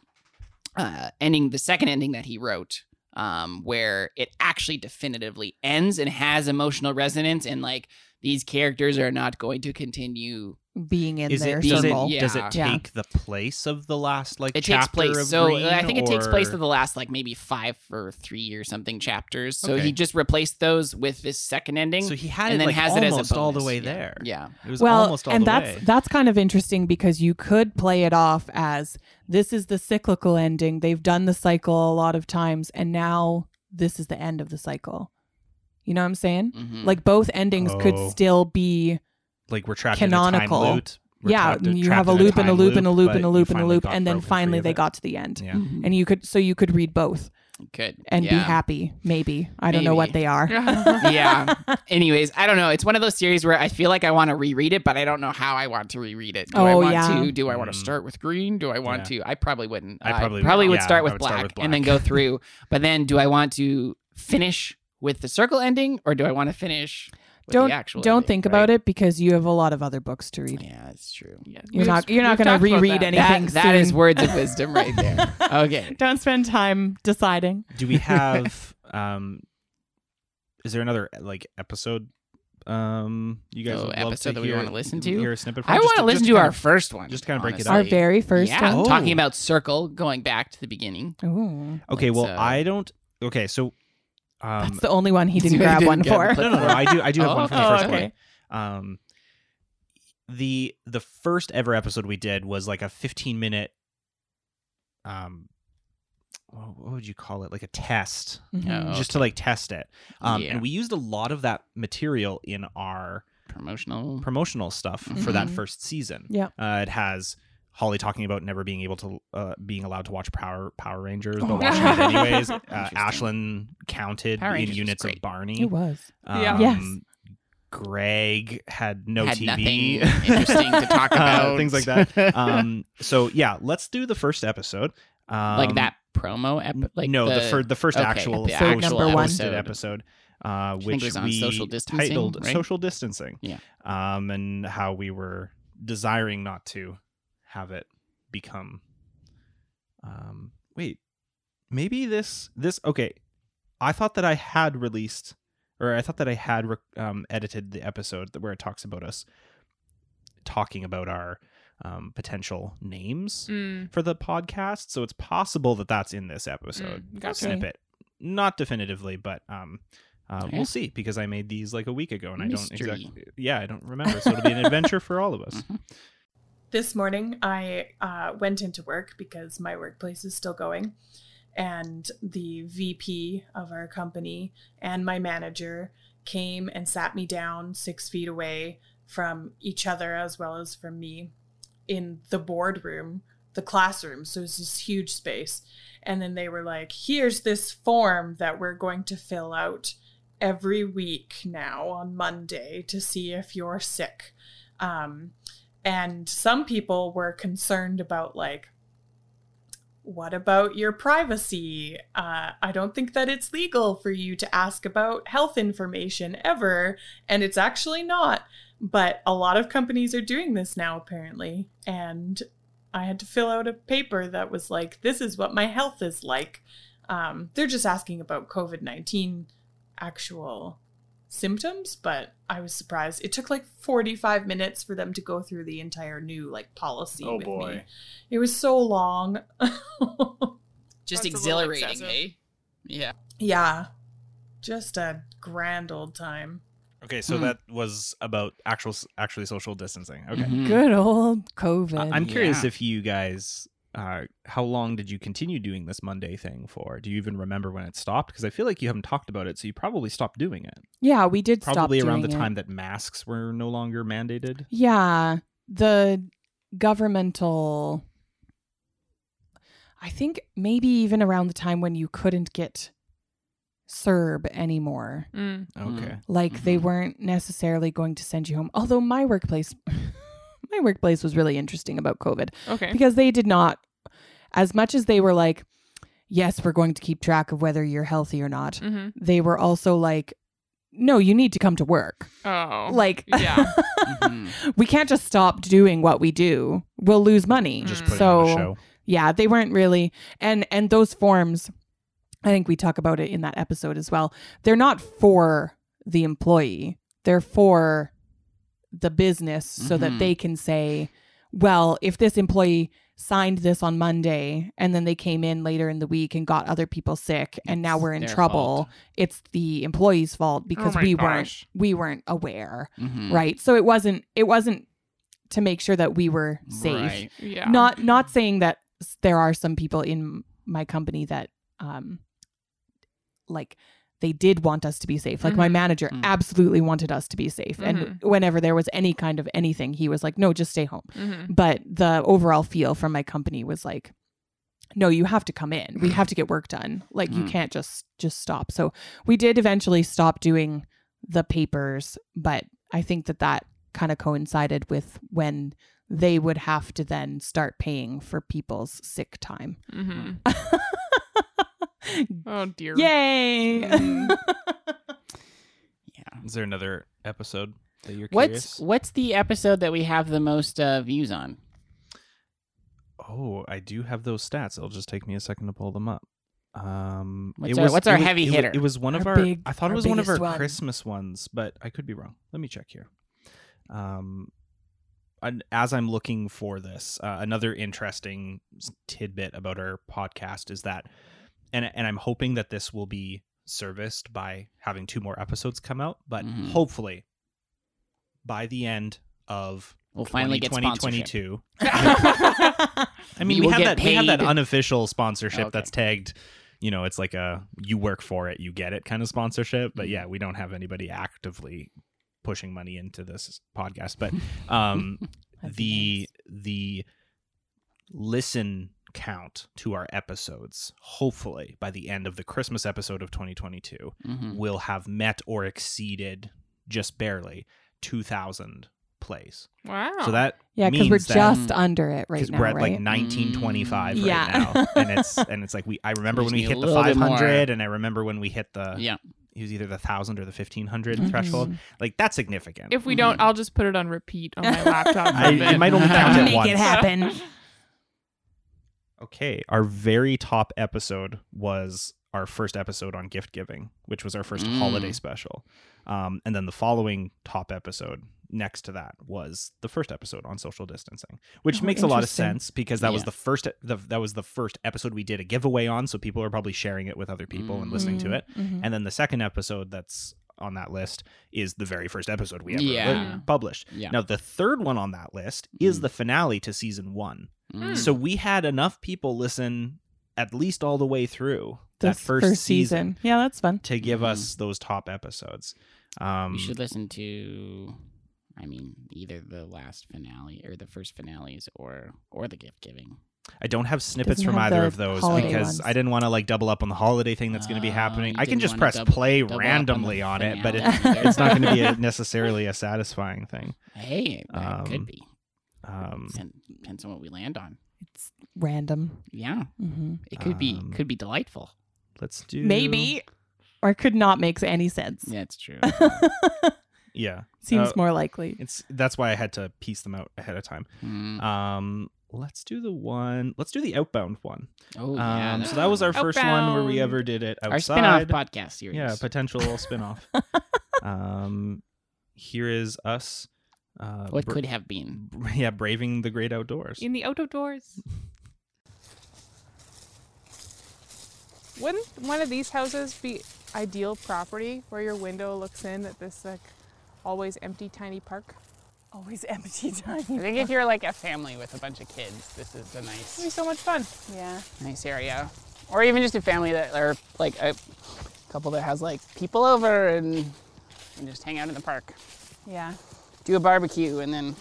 uh, ending, the second ending that he wrote, um, where it actually definitively ends and has emotional resonance, and like these characters are not going to continue being in Is their it does it circle. does Yeah. it Yeah. take the place of the last like it takes chapter place. of So Green, I think it takes place or- in the last like maybe five or three or something chapters. So Okay. he just replaced those with this second ending. So he had and it then like has it as a all the way Yeah. there. yeah. It was well, almost all and the that's way. that's kind of interesting because you could play it off as this is the cyclical ending. They've done the cycle a lot of times, and now this is the end of the cycle. You know what I'm saying? Mhm. Like both endings could Oh. still be like we're trapped canonical. in a time loop. We're yeah. trapped- you trapped have a in loop and a loop and a loop but and a loop and a loop, and then finally they it. got to the end. Yeah. Mhm. And you could so you could read both Good. and be happy. Maybe I don't know what they are. yeah. Anyways, I don't know. It's one of those series where I feel like I want to reread it, but I don't know how I want to reread it. Do I Oh, want yeah. to? Do I want to Mm. start with green? Do I want to? I probably wouldn't. I probably- probably would yeah, start I with, would black, start with and then go through. But then, do I want to finish with the circle ending, or do I want to finish? With don't the actual don't ending, think right? about it because you have a lot of other books to read. Yeah, that's true. Yeah. You're not you're not going to reread anything. That, that is words of wisdom right there. Okay. Don't spend time deciding. Do we have um is there another like episode um you guys Oh, would love episode to that we wanna listen to? Hear a snippet from? I want to listen to our of- first one. just kinda break it honestly. Our very first yeah, one? talking Oh. about circle, going back to the beginning. Ooh. Okay, well Let's, uh, I don't Okay, so um That's the only one he didn't He grab didn't one for. no, no, no, I do I do have Oh, one from the oh, first okay. one. Um the the first ever episode we did was like a 15 minute um what what would you call it? Like a test. Mhm. Oh, Just to like test it. Um Yeah. and we used a lot of that material in our Promotional. promotional stuff for that Mhm. first season. Yeah. Uh, it has Holly talking about never being able to uh, being allowed to watch Power Power Rangers, but Oh. watching it anyways. Uh, Ashlynn counted in units of. Barney. It was. Yeah. Um, Yes. Greg had no Had TV. nothing interesting to talk Uh, about. things like that. Um, so yeah, let's do the first episode. Um, like that promo episode. like no, the, fir- the first okay, actual the Episode posted- number one. posted episode, uh, which was on we social distancing, titled right? "Social Distancing." Yeah. um, and how we were desiring not to have it become. Um, wait, maybe this this okay. I thought that I had released, or I thought that I had rec- um, edited the episode where it talks about us talking about our um, potential names Mm. for the podcast. So it's possible that that's in this episode Mm, gotcha. snippet. Not definitively, but um, uh, Yeah. we'll see because I made these like a week ago and I don't exactly. Yeah, I don't remember. So it'll be an adventure for all of us. Mhm. This morning, I uh, went into work because my workplace is still going. And the VP of our company and my manager came and sat me down six feet away from each other as well as from me in the boardroom, the classroom. So it's this huge space. And then they were like, here's this form that we're going to fill out every week now on Monday to see if you're sick. Um, and some people were concerned about like what about your privacy? Uh, i don't think that it's legal for you to ask about health information ever and it's actually not. But a lot of companies are doing this now apparently. And i had to fill out a paper that was like this is what my health is like. Um, they're just asking about covid-19 actual symptoms, but I was surprised. It took like 45 minutes for them to go through the entire new like policy Oh with boy. me. It was so long. Just That's exhilarating, excessive. eh? Yeah. yeah. Just a grand old time. Okay, so Hmm. that was about actual actually social distancing. Okay. Mhm. Good old COVID. I- I'm curious Yeah. if you guys, uh, how long did you continue doing this Monday thing for? Do you even remember when it stopped? Because I feel like you haven't talked about it, so you probably stopped doing it. yeah, we did Probably stop around the doing it. time that masks were no longer mandated. Yeah, the governmental. I think maybe even around the time when you couldn't get CERB anymore. Mm. Okay. Like they Mhm. weren't necessarily going to send you home. Although my workplace, my workplace was really interesting about COVID Okay. because they did not, as much as they were like, yes, we're going to keep track of whether you're healthy or not. hmm They were also like, no, you need to come to work. Oh. Like, yeah. Mhm. we can't just stop doing what we do. We'll lose money. Just Mm. putting so on a show. yeah, they weren't really and and those forms I think we talk about it in that episode as well. They're not for the employee. They're for the business so that Mhm. they can say, well, if this employee signed this on Monday and then they came in later in the week and got other people sick and now we're in trouble, fault. it's the employee's fault because my we gosh. weren't we weren't aware. Mhm. Right. So it wasn't it wasn't to make sure that we were safe. Right. Yeah. Not not saying that there are some people in my company that um like they did want us to be safe. Like my Mhm. manager Mm. absolutely wanted us to be safe. And Mhm. whenever there was any kind of anything, he was like, "No, just stay home." Mhm. But the overall feel from my company was like, "No, you have to come in. We have to get work done. Like you Mm. can't just just stop." So we did eventually stop doing the papers, but I think that that kind of coincided with when they would have to then start paying for people's sick time. Oh dear. Yay! Mm. Yeah. Is there another episode that you're What's curious? what's the episode that we have the most uh, views on? Oh, I do have those stats. It'll just take me a second to pull them up. Um, What's it our- was, what's it our was- heavy it wa- hitter? It was one of Our our. big- I thought it was one of our one. Christmas ones, but I could be wrong. Let me check here. Um, and as I'm looking for this, uh, another interesting tidbit about our podcast is that, and and I'm hoping that this will be serviced by having two more episodes come out, but Mhm. hopefully by the end of We'll finally get 2022. I mean, We we, have that we have that unofficial sponsorship Okay. that's tagged. You know, it's like a you work for it, you get it kind of sponsorship. But Mm-hmm. yeah, we don't have anybody actively pushing money into this podcast. But um, the the listen count to our episodes, hopefully by the end of the Christmas episode of 2022, Mhm. will have met or exceeded just barely 2,000 plays. Wow. So that yeah, because we're means that- just under it right because now, we're at right? like 1925 right Yeah. now and it's and it's like we i remember when we hit the little bit more. 500 and i remember when we hit the Yeah. it was either the 1000 or the 1500 Mhm. threshold like that's significant if we don't, Mhm. I'll just put it on repeat on my laptop. for I, a bit. it might only count it Make once it happen. Okay our very top episode was our first episode on gift giving which was our first Mm. holiday special. Um, and then the following top episode next to that was the first episode on social distancing which Oh, makes a lot of sense because that was the first the, that was the first episode we did a giveaway on so people are probably sharing it with other people and listening to it. Mhm. and then the second episode that's on that list is the very first episode we ever Yeah. li- published Yeah. now the third one on that list is Mm. the finale to season one Mm. so we had enough people listen at least all the way through that This first, season, Yeah, that's fun. to give Mhm. us those top episodes. Um, you should listen to I mean, either the last finale or the first finales or or the gift giving. I don't have snippets Doesn't from have either the of those holiday because ones. I didn't want to like double up on the holiday thing that's going to be Oh, happening. I can just press double- play double up on randomly on, it, but it, it's not going to be a, necessarily a satisfying thing. Hey, that Um, could be. Um, Depends- Depends on what we land on. It's random. Yeah, hmm it could be Um, could be delightful. let's do Maybe, or it could not make any sense. Yeah, it's true. Yeah, Seems Uh, more likely. It's that's why I had to piece them out ahead of time. Mm. Um, let's do the one. Let's do the outbound one. oh yeah, Um, so that was our first one where we Outbound. ever did it outside. our spin-off podcast series. Yeah, potential spin-off. um, here is us. Uh, what br- could have been? yeah, braving the great outdoors. in the outdoors. Wouldn't one of these houses be ideal property where your window looks in at this like always empty tiny park? Always empty time. I think if you're like a family with a bunch of kids, this is a nice It'd be so much fun. Yeah. nice area. Or even just a family that or like a couple that has like people over and, and just hang out in the park. Yeah. Do a barbecue and then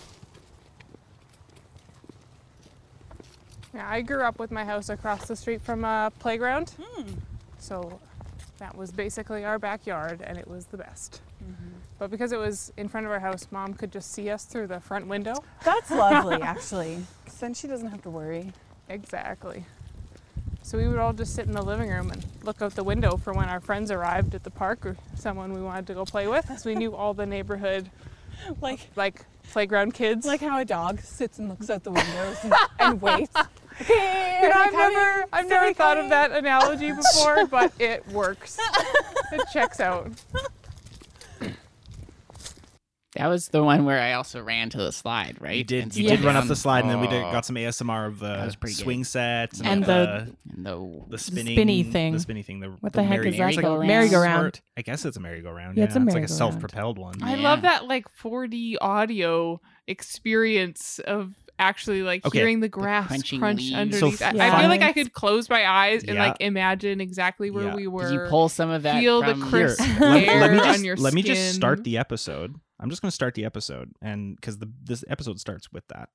Yeah, I grew up with my house across the street from a playground. Hmm. So that was basically our backyard and it was the best. Mm-hmm. But because it was in front of our house, mom could just see us through the front window. That's lovely, actually. then she doesn't have to worry. Exactly. So we would all just sit in the living room and look out the window for when our friends arrived at the park or someone we wanted to go play with. So we knew all the neighborhood Like like playground kids. like how a dog sits and looks out the windows and, and waits. Okay, You know, I've coming? never I've never they thought of that analogy before, but it works. it checks out. That was the one where I also ran to the slide, right? You did. And You did run up the down. slide, and then we did, Oh. got some ASMR of the was pretty good. swing sets and, And the, And the the spinning spinny thing. the spinny thing. The, What the heck merry- is that? it's like called? a Merry-go-round. I guess it's a merry-go-round. Yeah, Yeah, it's a like a merry-go-round. self-propelled one. I Yeah. love that like 4D audio experience of actually like Okay. hearing the grass crunching crunch leaves. underneath. So I, I feel like I could close my eyes and Yeah. like imagine exactly where Yeah. we were. Did you pull some of that feel the from Here, crisp let, me- let me on just your let me just start the episode. I'm just going to start the episode, and because the this episode starts with that.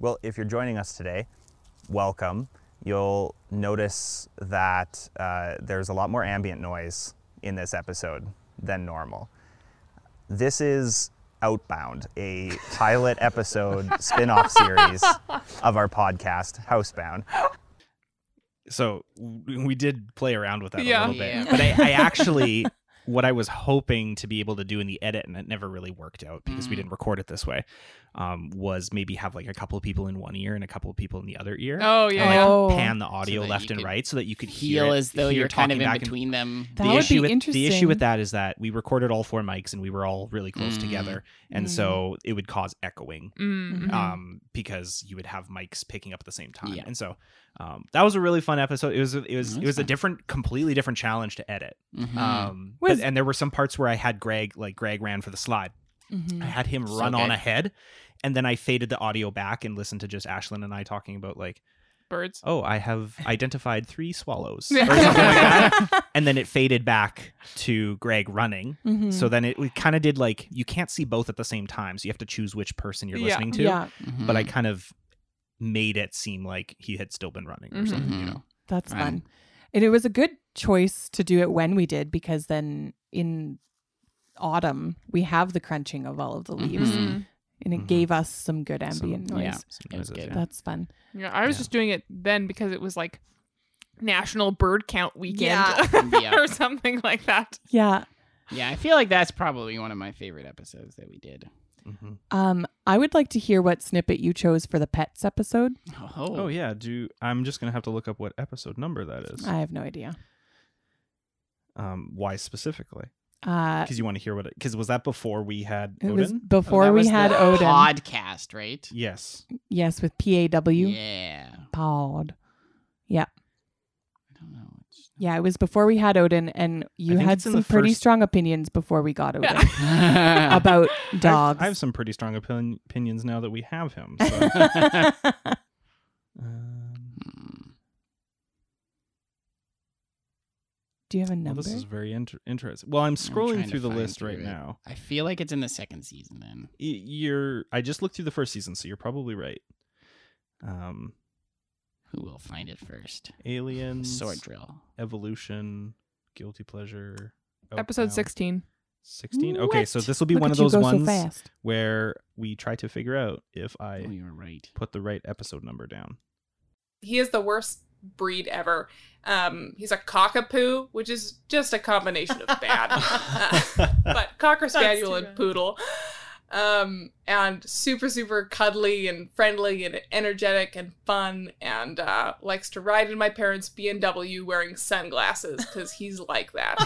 Well, if you're joining us today, welcome. You'll notice that uh, there's a lot more ambient noise in this episode than normal. This is Outbound, a pilot episode spin off series of our podcast, Housebound. So we did play around with that Yeah. a little bit. Yeah. But I, I actually, what I was hoping to be able to do in the edit, and it never really worked out because we Mm. didn't record it this way, um, was maybe have like a couple of people in one ear and a couple of people in the other ear. Oh yeah, and, like, Oh. pan the audio that left and right so that you could hear feel it- as though hear you're kind of talking in back and- between them. That the would issue be with interesting. the issue with that is that we recorded all four mics and we were all really close Mm. together, and Mm. so it would cause echoing Mm. Mhm. um, because you would have mics picking up at the same time. Yeah. And so um, that was a really fun episode. It was it was That's it was a different, completely different challenge to edit. Mhm. Um, Was- but, and there were some parts where I had Greg like Greg ran for the slide. Mhm. I had him So run on ahead, and then I faded the audio back and listened to just Ashlynn and I talking about like, Birds. oh, I have identified three swallows, or something like that. And then it faded back to Greg running. Mhm. So then it, it kind of did like you can't see both at the same time, so you have to choose which person you're Yeah. listening to. yeah, But I kind of made it seem like he had still been running or something, you Mhm. know. that's Fun. fun. And it was a good choice to do it when we did because then in autumn we have the crunching of all of the leaves, Mhm. and it Mhm. gave us some good ambient Some- noise. yeah. Some It was noises, good. yeah. That's fun. Yeah, I was Yeah. just doing it then because it was like National Bird Count Weekend Yeah. or something like that. Yeah. Yeah, I feel like that's probably one of my favorite episodes that we did. Mhm. Um, I would like to hear what snippet you chose for the pets episode. Oh, Oh yeah, do I'm just gonna have to look up what episode number that is. I have no idea. Um, why specifically? Uh, Because you want to hear what it. Because was that before we had it Odin? Oh, before that we was had the Odin. podcast, right? Yes. Yes, with P A W. Yeah. Pod. I don't know. It's... Yeah, it was before we had Odin, and you had some pretty first- strong opinions before we got Odin Yeah. about I've- dogs. I have some pretty strong opin- opinions now that we have him. So. um. Do you have a well, number? this is very inter- interesting. Well, I'm trying scrolling to through the list through right it. now. I feel like it's in the second season then. Y- You're. I just looked through the first season, so you're probably right. Um, Who will find it first? aliens, Sword drill. evolution, guilty pleasure. Episode Outbound. 16. 16 okay so this will be Look one at of those you go ones so fast. where we try to figure out if i Oh, you were right. put the right episode number down he is the worst breed ever. Um, he's a cockapoo, which is just a combination of bad. Uh, but cocker spaniel too and bad. poodle. Um, and super, super cuddly and friendly and energetic and fun and uh, likes to ride in my parents' BMW wearing sunglasses because he's like that.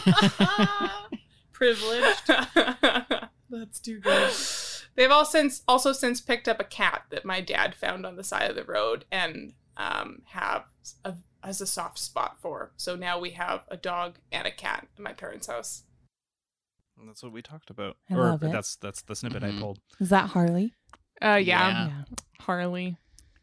Privileged. That's too good. They've all since also since picked up a cat that my dad found on the side of the road and um, have a, as a soft spot for. So now we have a dog and a cat in my parents' house. And that's what we talked about I or love it. that's that's the snippet i pulled Is that Harley? Uh, yeah, Yeah. Harley.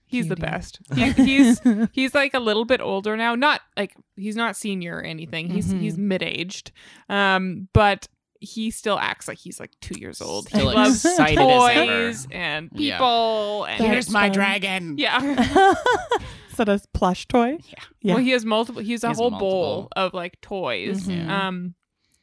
He's the Cutie. best. He, he's he's like a little bit older now. Not like he's not senior or anything. He's Mhm. he's mid aged. Um, but he still acts like he's like two years old. Still he loves excited as ever. toys and Yeah. people. And That's Here's my fun. dragon. yeah. Is that a plush toy? Yeah. Well, he has multiple. He's a He has a whole multiple. bowl of like toys. Mhm. Um,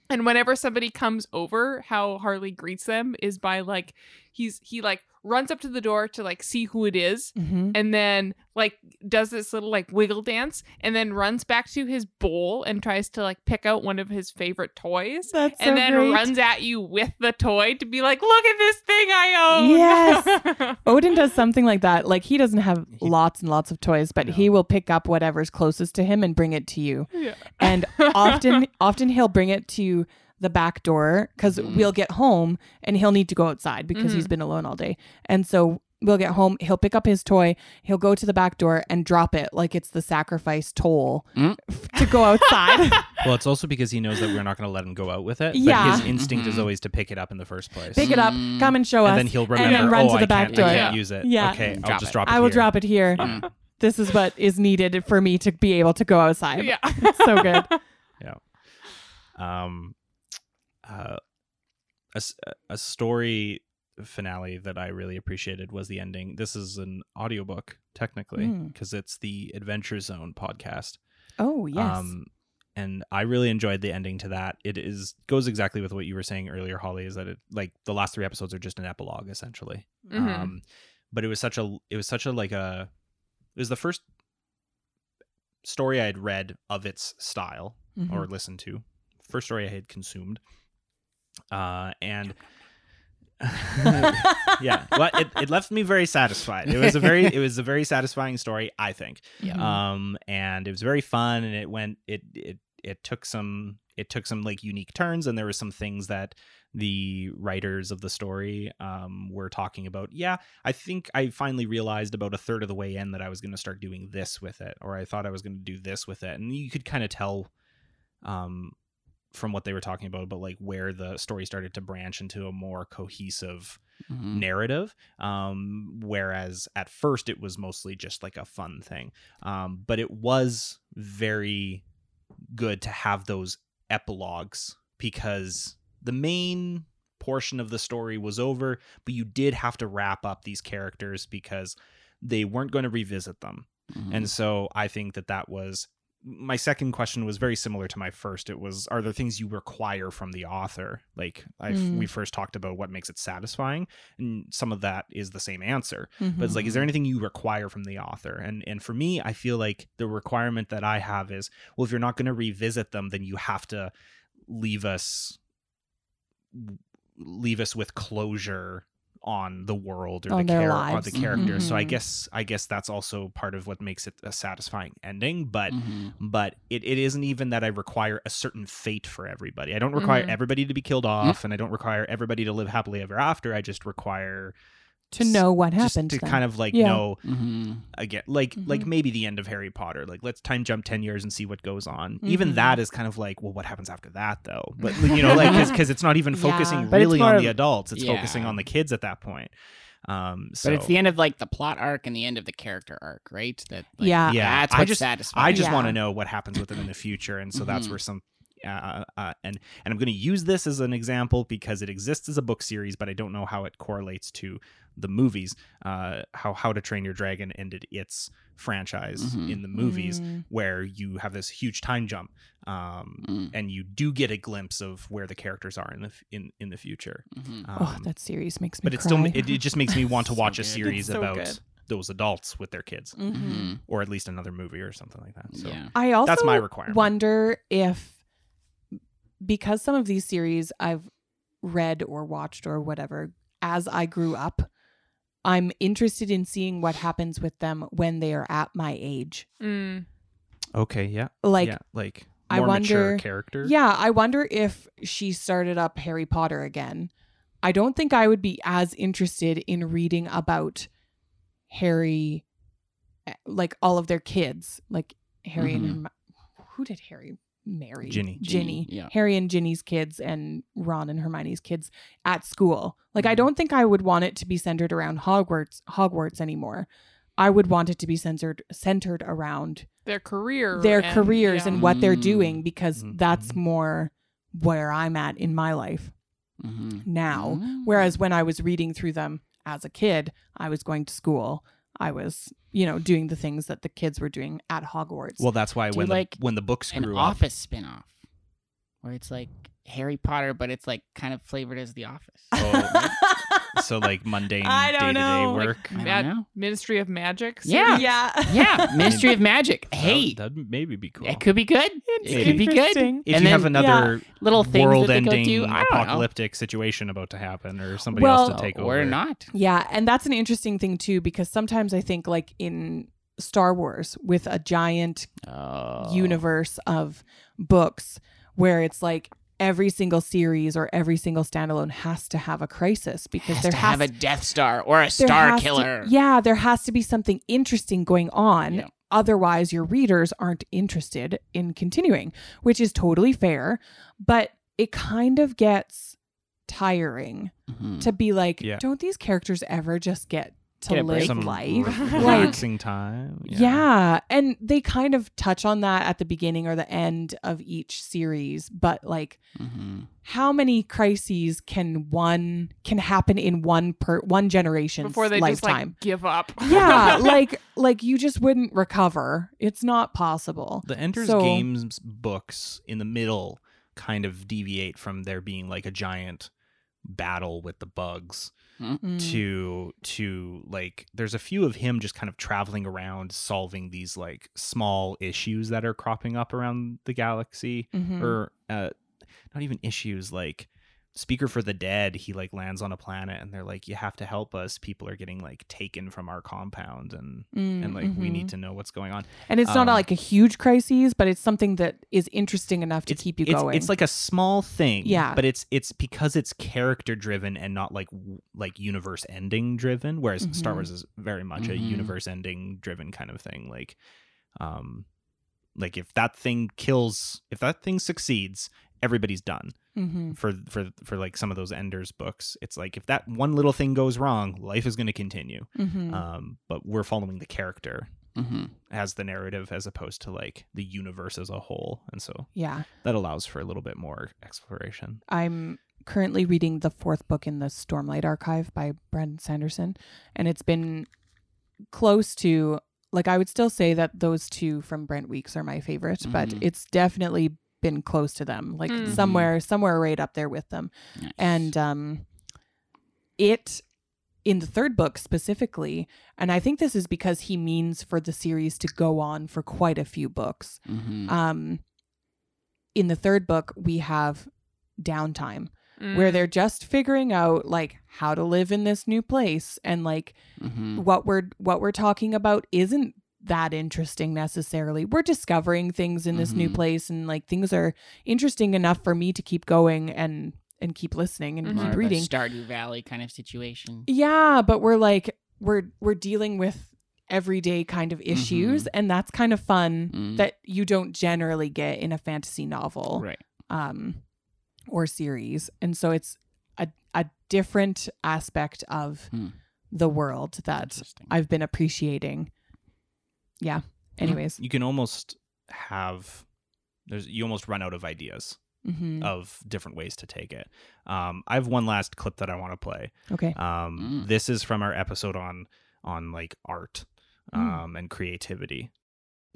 And whenever somebody comes over, how Harley greets them is by like he's he like runs up to the door to like see who it is Mhm. and then like does this little like wiggle dance and then runs back to his bowl and tries to like pick out one of his favorite toys That's and so then great. runs at you with the toy to be like look at this thing I own. Yes. Odin does something like that. Like he doesn't have lots and lots of toys, but he will pick up whatever's closest to him and bring it to you. Yeah. And often often he'll bring it to the back door because Mhm. we'll get home and he'll need to go outside because he's been alone all day. And so we'll get home, he'll pick up his toy, he'll go to the back door and drop it like it's the sacrifice toll Mm. f- to go outside. Well, it's also because he knows that we're not going to let him go out with it. Yeah. But his instinct is Mhm. always to pick it up in the first place. pick it up, Mm. come and show and us. And then he'll and remember. then run oh, to the I back can't, door. I can't Yeah. use it. Yeah. Okay, I'll Drop just it. drop it. I will here. drop it here. Mm. This is what is needed for me to be able to go outside. yeah. It's so good. Yeah. Um uh a, s- a story finale that I really appreciated was the ending. This is an audiobook technically Mm. because it's the Adventure Zone podcast. Oh yes. Um and I really enjoyed the ending to that. It is goes exactly with what you were saying earlier, Holly, is that it like the last three episodes are just an epilogue essentially. Mhm. Um but it was such a it was such a like a it was the first story I had read of its style Mhm. or listened to. First story I had consumed. Uh and yeah, well, it, it left me very satisfied. It was a very it was a very satisfying story, I think. Mhm. Um, and it was very fun, and it went it it it took some it took some like unique turns, and there were some things that the writers of the story um were talking about. Yeah, I think I finally realized about a third of the way in that I was going to start doing this with it, or I thought I was going to do this with it, and you could kind of tell, um, from what they were talking about but like where the story started to branch into a more cohesive Mhm. narrative um whereas at first it was mostly just like a fun thing um but it was very good to have those epilogues because the main portion of the story was over but you did have to wrap up these characters because they weren't going to revisit them Mhm. and so I think that that was my second question was very similar to my first. It was, are there things you require from the author? Like I, Mm. we first talked about what makes it satisfying, and some of that is the same answer. But it's like, is there anything you require from the author? And and for me, I feel like the requirement that I have is, well, if you're not going to revisit them, then you have to leave us leave us with closure on the world or On the their char- on lives. the characters. So I Mhm. guess I guess that's also part of what makes it a satisfying ending. But Mhm. but it, it isn't even that I require a certain fate for everybody. I don't require Mhm. everybody to be killed off, and I don't require everybody to live happily ever after. I just require to know what happened to to them. kind of like Yeah. know Mhm. again like like Mhm. maybe the end of Harry Potter. Like let's time jump ten years and see what goes on. Even Mhm. that is kind of like well, what happens after that though? But you know, like because it's not even focusing But it's really on of- the adults. It's yeah. focusing on the kids at that point. Um, so But it's the end of like the plot arc and the end of the character arc, right? That like, Yeah. Yeah, that's I just- satisfying. I just Yeah. want to know what happens with them in the future, and so that's Mhm. where some. Uh, uh, and and I'm going to use this as an example because it exists as a book series, but I don't know how it correlates to the movies. Uh, how How to Train Your Dragon ended its franchise Mhm. in the movies, Mm. where you have this huge time jump, um, Mm. and you do get a glimpse of where the characters are in the f- in in the future. Mhm. Um, oh, that series makes me but it still it, it just makes me want to So watch a series so about good. those adults with their kids, Mhm. Mhm. or at least another movie or something like that. So Yeah. I also that's my requirement. wonder if because some of these series I've read or watched or whatever as I grew up, I'm interested in seeing what happens with them when they are at my age. Mm. Okay, yeah. Like yeah, like I more mature wonder- character. Yeah, I wonder if she started up Harry Potter again. I don't think I would be as interested in reading about Harry, eh, like all of their kids, like Harry Mhm. and Herm- who did Harry marry? Ginny. Ginny. Ginny, yeah. Harry and Ginny's kids and Ron and Hermione's kids at school. Like I Mhm. don't think I would want it to be centered around Hogwarts Hogwarts anymore. I would want it to be centered centered around Their career. their and- careers yeah. and what they're doing because Mhm. that's more where I'm at in my life Mhm. now. Mm. Whereas when I was reading through them as a kid, I was going to school. I was, you know, doing the things that the kids were doing at Hogwarts. Well, that's why Do when like the when the books an grew up. office spin-off where it's like Harry Potter, but it's like kind of flavored as The Office. Oh, so like mundane I don't day-to-day know. work. I don't Mad- know. Ministry of Magic. Yeah. yeah. Yeah, Ministry of Magic. That Hey, would- that'd maybe be cool. it could be good. It could be good. interesting. if and you then- have another Little things that they go world-ending do. I don't know. apocalyptic situation about to happen, or somebody Well- else to take over, or not. Yeah, and that's an interesting thing too because sometimes I think like in Star Wars with a giant Oh. universe of books where it's like every single series or every single standalone has to have a crisis because has there to has have a Death Star or a Star has to- Killer. yeah, there has to be something interesting going on. Yeah. Otherwise, your readers aren't interested in continuing, which is totally fair. But it kind of gets tiring Mhm. to be like, Yeah. don't these characters ever just get to Get a live some life? re- like, relaxing time. yeah. And they kind of touch on that at the beginning or the end of each series, but like Mhm. how many crises can one can happen in one per one generation Before they just lifetime? like give up. yeah, like like you just wouldn't recover. It's not possible. The Ender's So- Games books in the middle kind of deviate from there being like a giant battle with the bugs Mm. to to like there's a few of him just kind of traveling around solving these like small issues that are cropping up around the galaxy Mhm. or uh not even issues like speaker for the dead he like lands on a planet and they're like you have to help us people are getting like taken from our compound and Mm, and like we mhm. need to know what's going on And it's not um, like a huge crisis, but it's something that is interesting enough to keep you it's, going. It's like a small thing, Yeah. But it's it's because it's character driven and not like like universe ending driven. Whereas Star Mhm. Wars is very much a Mhm. universe ending driven kind of thing. Like, um, like if that thing kills, if that thing succeeds, everybody's done. hmm For for for like some of those Enders books, it's like if that one little thing goes wrong, life is going to continue. hmm Um, but we're following the character Mhm. as the narrative as opposed to like the universe as a whole, and so yeah. that allows for a little bit more exploration. I'm currently reading the fourth book in the Stormlight Archive by Brandon Sanderson, and it's been close to like I would still say that those two from Brent Weeks are my favorite, but Mhm. it's definitely been close to them, like Mhm. somewhere somewhere right up there with them. Nice. And um it in the third book specifically, and I think this is because he means for the series to go on for quite a few books. Mhm. Um in the third book we have downtime Mm. where they're just figuring out like how to live in this new place and like Mhm. what we're what we're talking about isn't that interesting necessarily. We're discovering things in this new Mhm. place and like things are interesting enough for me to keep going and and keep listening and Mhm. More keep of a reading. Stardew Valley kind of situation. Yeah, but we're like we're we're dealing with everyday kind of issues and that's kind of fun Mm. that you don't generally get in a fantasy novel Right. um or series. And so it's a a different aspect of Hmm. the world that I've been appreciating. Yeah. Anyways. You can almost have there's you almost run out of ideas hmm of different ways to take it. Um, I have one last clip that I want to play. Okay. Um, Mm. This is from our episode on on like art Mm. um, and creativity.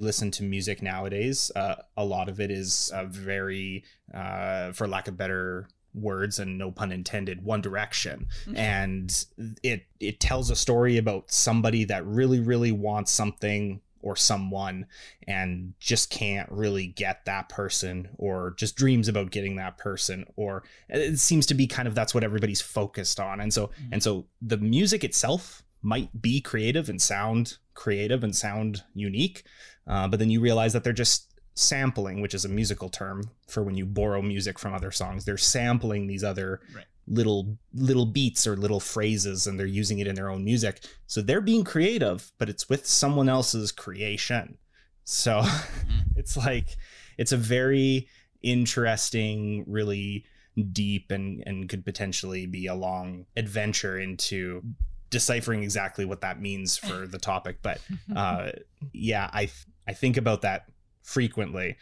Listen to music nowadays. Uh, a lot of it is uh, very, uh, for lack of better words and no pun intended, one direction, and it it tells a story about somebody that really really wants something or someone and just can't really get that person or just dreams about getting that person or it seems to be kind of that's what everybody's focused on. And so and so the music itself might be creative and sound creative and sound unique uh, but then you realize that they're just sampling which is a musical term for when you borrow music from other songs. They're sampling these other Right. little little beats or little phrases and they're using it in their own music. So they're being creative but it's with someone else's creation. So it's like it's a very interesting really deep and and could potentially be a long adventure into deciphering exactly what that means for the topic. But uh yeah i i think about that frequently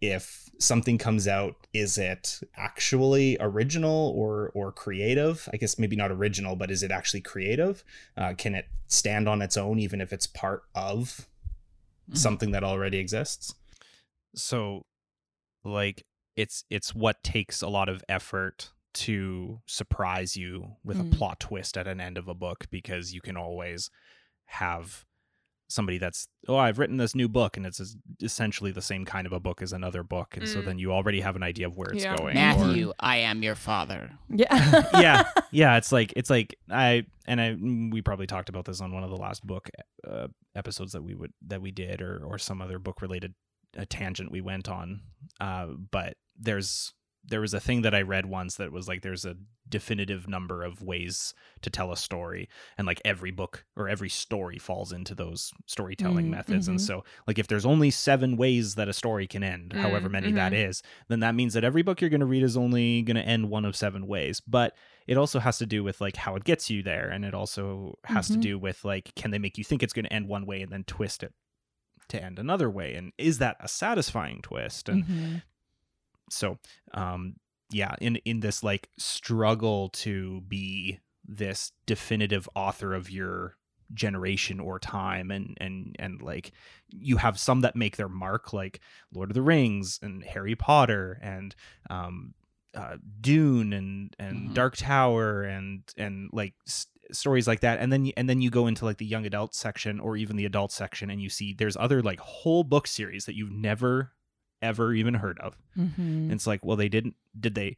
if something comes out is it actually original or or creative i guess maybe not original but is it actually creative uh, can it stand on its own even if it's part of Mhm. something that already exists so like it's it's what takes a lot of effort to surprise you with Mm. a plot twist at an end of a book because you can always have somebody that's oh I've written this new book and it's essentially the same kind of a book as another book and so Mm. then you already have an idea of where it's Yeah. going or- Matthew, I am your father. Yeah. yeah yeah it's like it's like i and i we probably talked about this on one of the last book uh, episodes that we would that we did or or some other book related uh, tangent we went on uh but there's there was a thing that i read once that was like there's a definitive number of ways to tell a story and like every book or every story falls into those storytelling Mm, methods and mhm. so like if there's only seven ways that a story can end however Mm, many that mhm. is then that means that every book you're going to read is only going to end one of seven ways but it also has to do with like how it gets you there and it also has to Mhm. do with like can they make you think it's going to end one way and then twist it to end another way and is that a satisfying twist and Mhm. So um yeah in in this like struggle to be this definitive author of your generation or time and and and like you have some that make their mark like lord of the rings and harry potter and um uh, dune and and Mhm. dark tower and and like s- stories like that and then you, and then you go into like the young adult section or even the adult section and you see there's other like whole book series that you've never ever even heard of Mhm. and it's like, well, they didn't. Did they?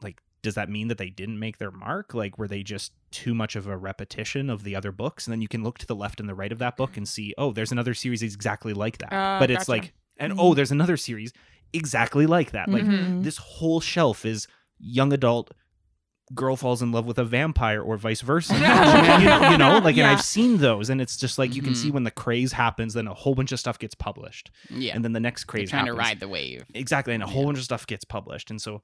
Like, does that mean that they didn't make their mark? Like, were they just too much of a repetition of the other books? And then you can look to the left and the right of that book and see, oh, there's another series exactly like that. Ah, but it's gotcha. like, and Mhm. oh, there's another series exactly like that. Like, Mhm. this whole shelf is young adult. Girl falls in love with a vampire, or vice versa. you, you know, like, and I've seen those, and it's just like you can see when the craze happens, then a whole bunch of stuff gets published, Yeah. and then the next They're craze trying happens. to ride the wave. Exactly, and a whole Yeah. bunch of stuff gets published, and so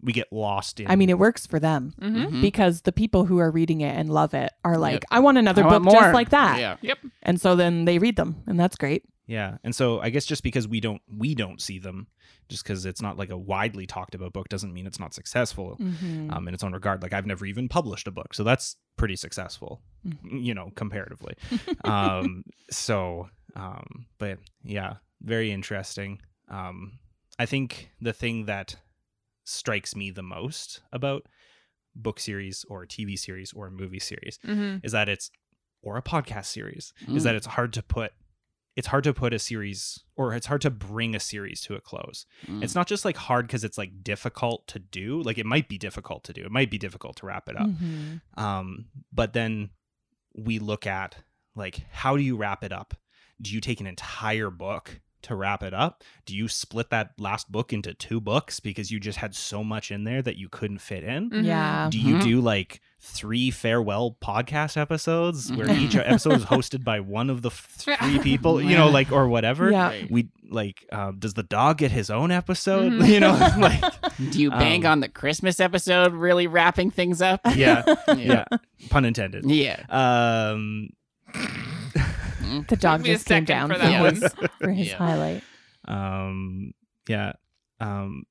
we get lost in. I mean, it works for them Mhm. Mhm. because the people who are reading it and love it are like, Yep. I want another I book want just like that. Yeah. Yep. And so then they read them, and that's great. Yeah, and so I guess just because we don't we don't see them, just because it's not like a widely talked about book, doesn't mean it's not successful Mhm. um, in its own regard. Like I've never even published a book, so that's pretty successful, Mm. you know, comparatively. um, so, um, but yeah, very interesting. Um, I think the thing that strikes me the most about book series or a TV series or a movie series Mhm. is that it's or a podcast series Mm. is that it's hard to put it's hard to put a series or it's hard to bring a series to a close. Mm. It's not just like hard because it's like difficult to do. Like it might be difficult to do. It might be difficult to wrap it up. Mhm. Um, but then we look at like how do you wrap it up? Do you take an entire book to wrap it up? Do you split that last book into two books because you just had so much in there that you couldn't fit in? Mhm. Yeah. Do you Mhm. do like three farewell podcast episodes where Mhm. each episode is hosted by one of the f- three people, you know, like or whatever? Yeah. Right. We like, uh, does the dog get his own episode? Mhm. You know, like, Do you bang Um, on the Christmas episode, really wrapping things up? yeah, Yeah. yeah, pun intended. Yeah. Um, Mm. The dog me a just came second down for for, that his, for his Yeah. highlight. um, yeah, um,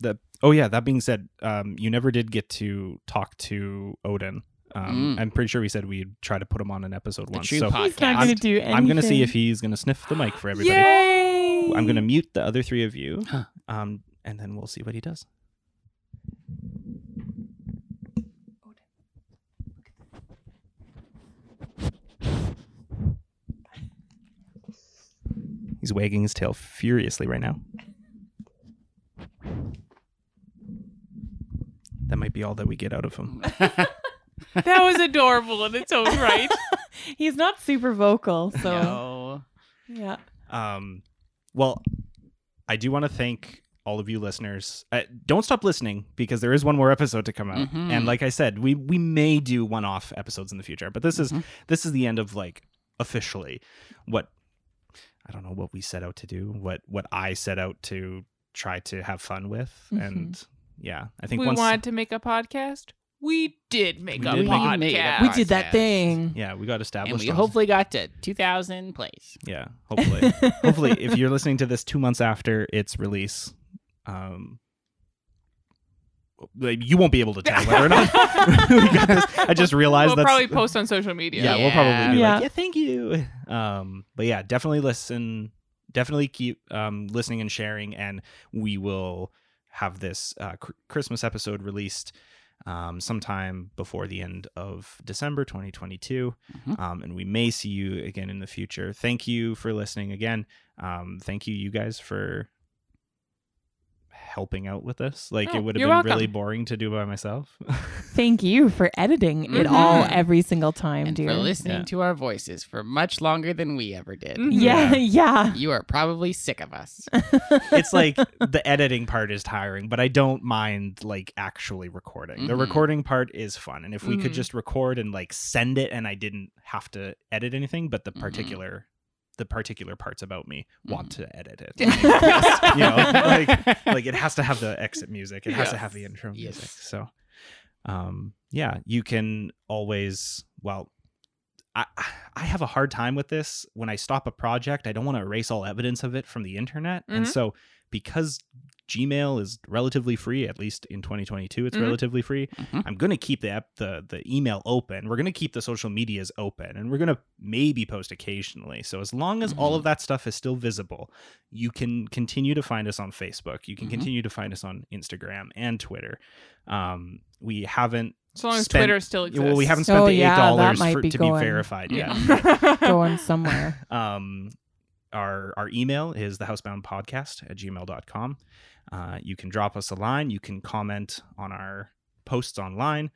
the oh yeah. That being said, um, you never did get to talk to Odin. Um, Mm. I'm pretty sure we said we'd try to put him on an episode The once. true So podcast. He's not I'm- going to do anything. I'm gonna see if he's gonna sniff the mic for everybody. Yay! I'm gonna mute the other three of you, Huh. um, and then we'll see what he does. He's wagging his tail furiously right now. That might be all that we get out of him. That was adorable in its own right. He's not super vocal, so No. yeah. Um, well, I do want to thank all of you listeners. Uh, don't stop listening because there is one more episode to come out. Mhm. And like I said, we we may do one-off episodes in the future, but this is Mhm. this is the end of like officially what I don't know what we set out to do, what what I set out to try to have fun with, Mhm. and yeah, I think we once wanted to make a podcast. We did make We a did podcast. made a We did that thing. yeah we got established. And established. we on- hopefully got to 2,000 plays. yeah, hopefully. hopefully if you're listening to this two months after its release um like, you won't be able to tell whether or not we got this. i just realized we'll that's probably post on social media. yeah, we'll probably be Yeah. like yeah thank you um but yeah definitely listen definitely keep um, listening and sharing, and we will have this uh, cr- Christmas episode released um, sometime before the end of December 2022. Mhm. Um, and we may see you again in the future. Thank you for listening again. Um, thank you, you guys, for helping out with this. Like Oh, it would have been welcome. really boring to do by myself. Thank you for editing it Mhm. all every single time, and dear. for listening Yeah. to our voices for much longer than we ever did. Mhm. yeah, yeah. You are probably sick of us. it's like the editing part is tiring, but I don't mind like actually recording. The Mhm. recording part is fun. And if we could Mhm. just record and like send it and I didn't have to edit anything, but the Mhm. particular the particular parts about me want to edit it. You know, like like it has to have the exit music. It has to have the Yes. intro music. Yes. So um yeah, you can always well I, I have a hard time with this. When I stop a project, I don't want to erase all evidence of it from the internet. And Mhm. so, because Gmail is relatively free, at least in 2022, it's Mhm. relatively free. Mhm. I'm going to keep the, ep- the the email open. We're going to keep the social medias open, and we're going to maybe post occasionally. So as long as all Mhm. of that stuff is still visible, you can continue to find us on Facebook. You can Mhm. continue to find us on Instagram and Twitter. Um, we haven't So long as spent- Twitter still exists. well, we haven't spent Oh, the eight yeah, that dollars might for be to going- be verified yet. Going somewhere. um, our our email is thehouseboundpodcast at gmail.com. Uh, you can drop us a line. You can comment on our posts online.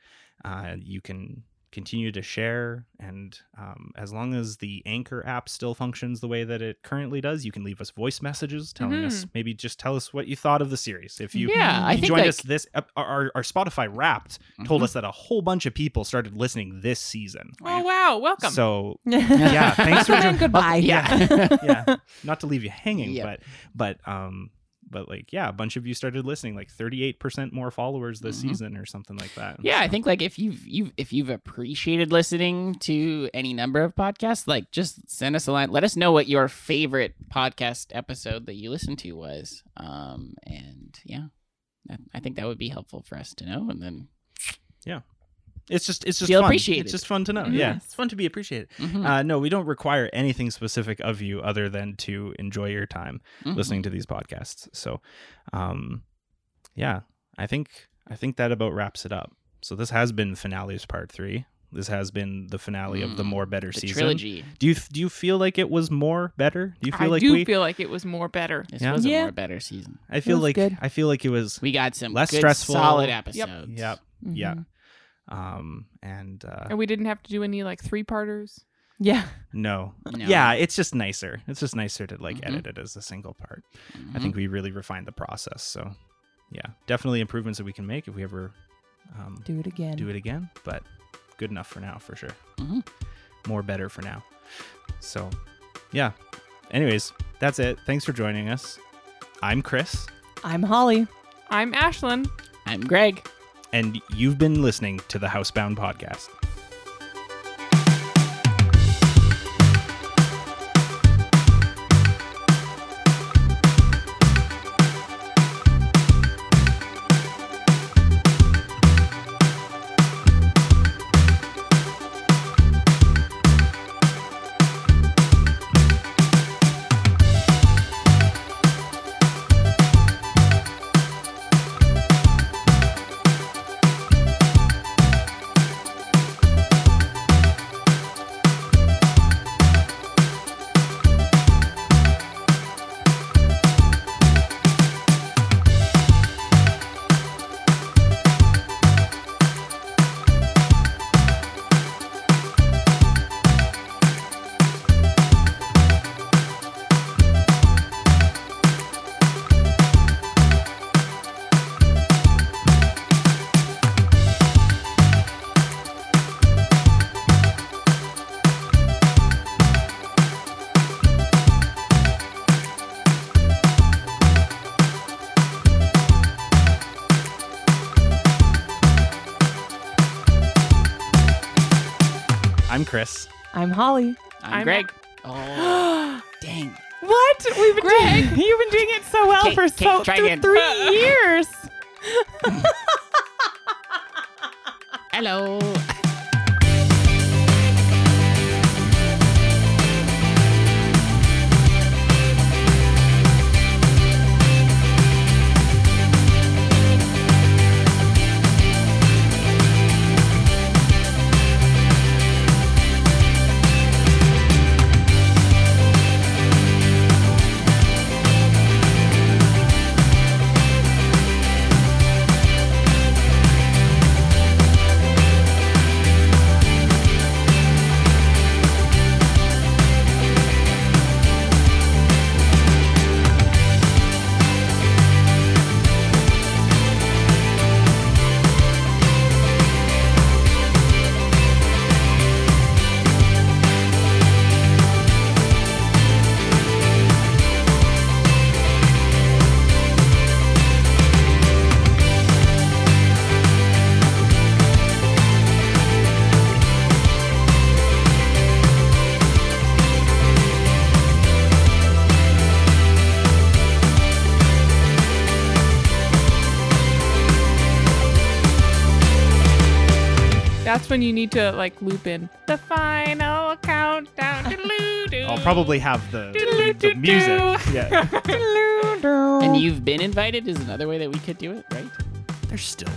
Uh, you can continue to share. And um, as long as the Anchor app still functions the way that it currently does, you can leave us voice messages telling us maybe just tell us what you thought of the series. If you, Yeah, I you think joined like, us this, ep- our, our, our Spotify Wrapped told Mhm. us that a whole bunch of people started listening this season. oh wow, welcome. So yeah, thanks for joining- goodbye. Yeah. yeah not to leave you hanging Yep. but but um but like yeah a bunch of you started listening like 38% more followers this Mhm. season or something like that Yeah, I think like if you've you if you've appreciated listening to any number of podcasts, like just send us a line. Let us know what your favorite podcast episode that you listened to was. Um, and yeah, I think that would be helpful for us to know. And then it's just it's just Feel fun appreciated. it's just fun to know yeah it's fun to be appreciated Mhm. uh no we don't require anything specific of you other than to enjoy your time Mhm. listening to these podcasts so um yeah i think i think that about wraps it up so this has been finales part three this has been the finale of the Mm, more better the season trilogy. do you do you feel like it was more better do you feel I like do we feel like it was more better. This Yeah. was a Yeah. more better season. I feel like good. I feel like it was We got some Less good, stressful. solid episodes. yep yeah Mhm. Um and uh And we didn't have to do any like three parters. Yeah. no. No. yeah it's just nicer it's just nicer to like Mhm. edit it as a single part I Mhm. think we really refined the process so yeah definitely improvements that we can make if we ever um Do it again. do it again but good enough for now for sure Mhm. more better for now so yeah anyways that's it thanks for joining us i'm chris I'm Holly. I'm Ashlynn. I'm Greg. And you've been listening to the housebound podcast chris I'm Holly. I'm, I'm- Greg. Oh, dang. What? We've been doing you've been doing it so well Okay, for okay, so try th- three years. Hello. That's when you need to like loop in the final countdown. I'll probably have the, the music. Yeah. And you've been invited is another way that we could do it, right? They're still.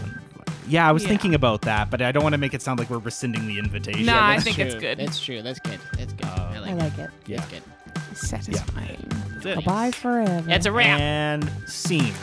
Yeah, I was Yeah. thinking about that, but I don't want to make it sound like we're rescinding the invitation. Nah, I That's think it's good. That's true. That's good. That's good. Uh, I like I it. like it. Yeah. That's good. Satisfying. That's it. Bye forever. That's a wrap. And scene.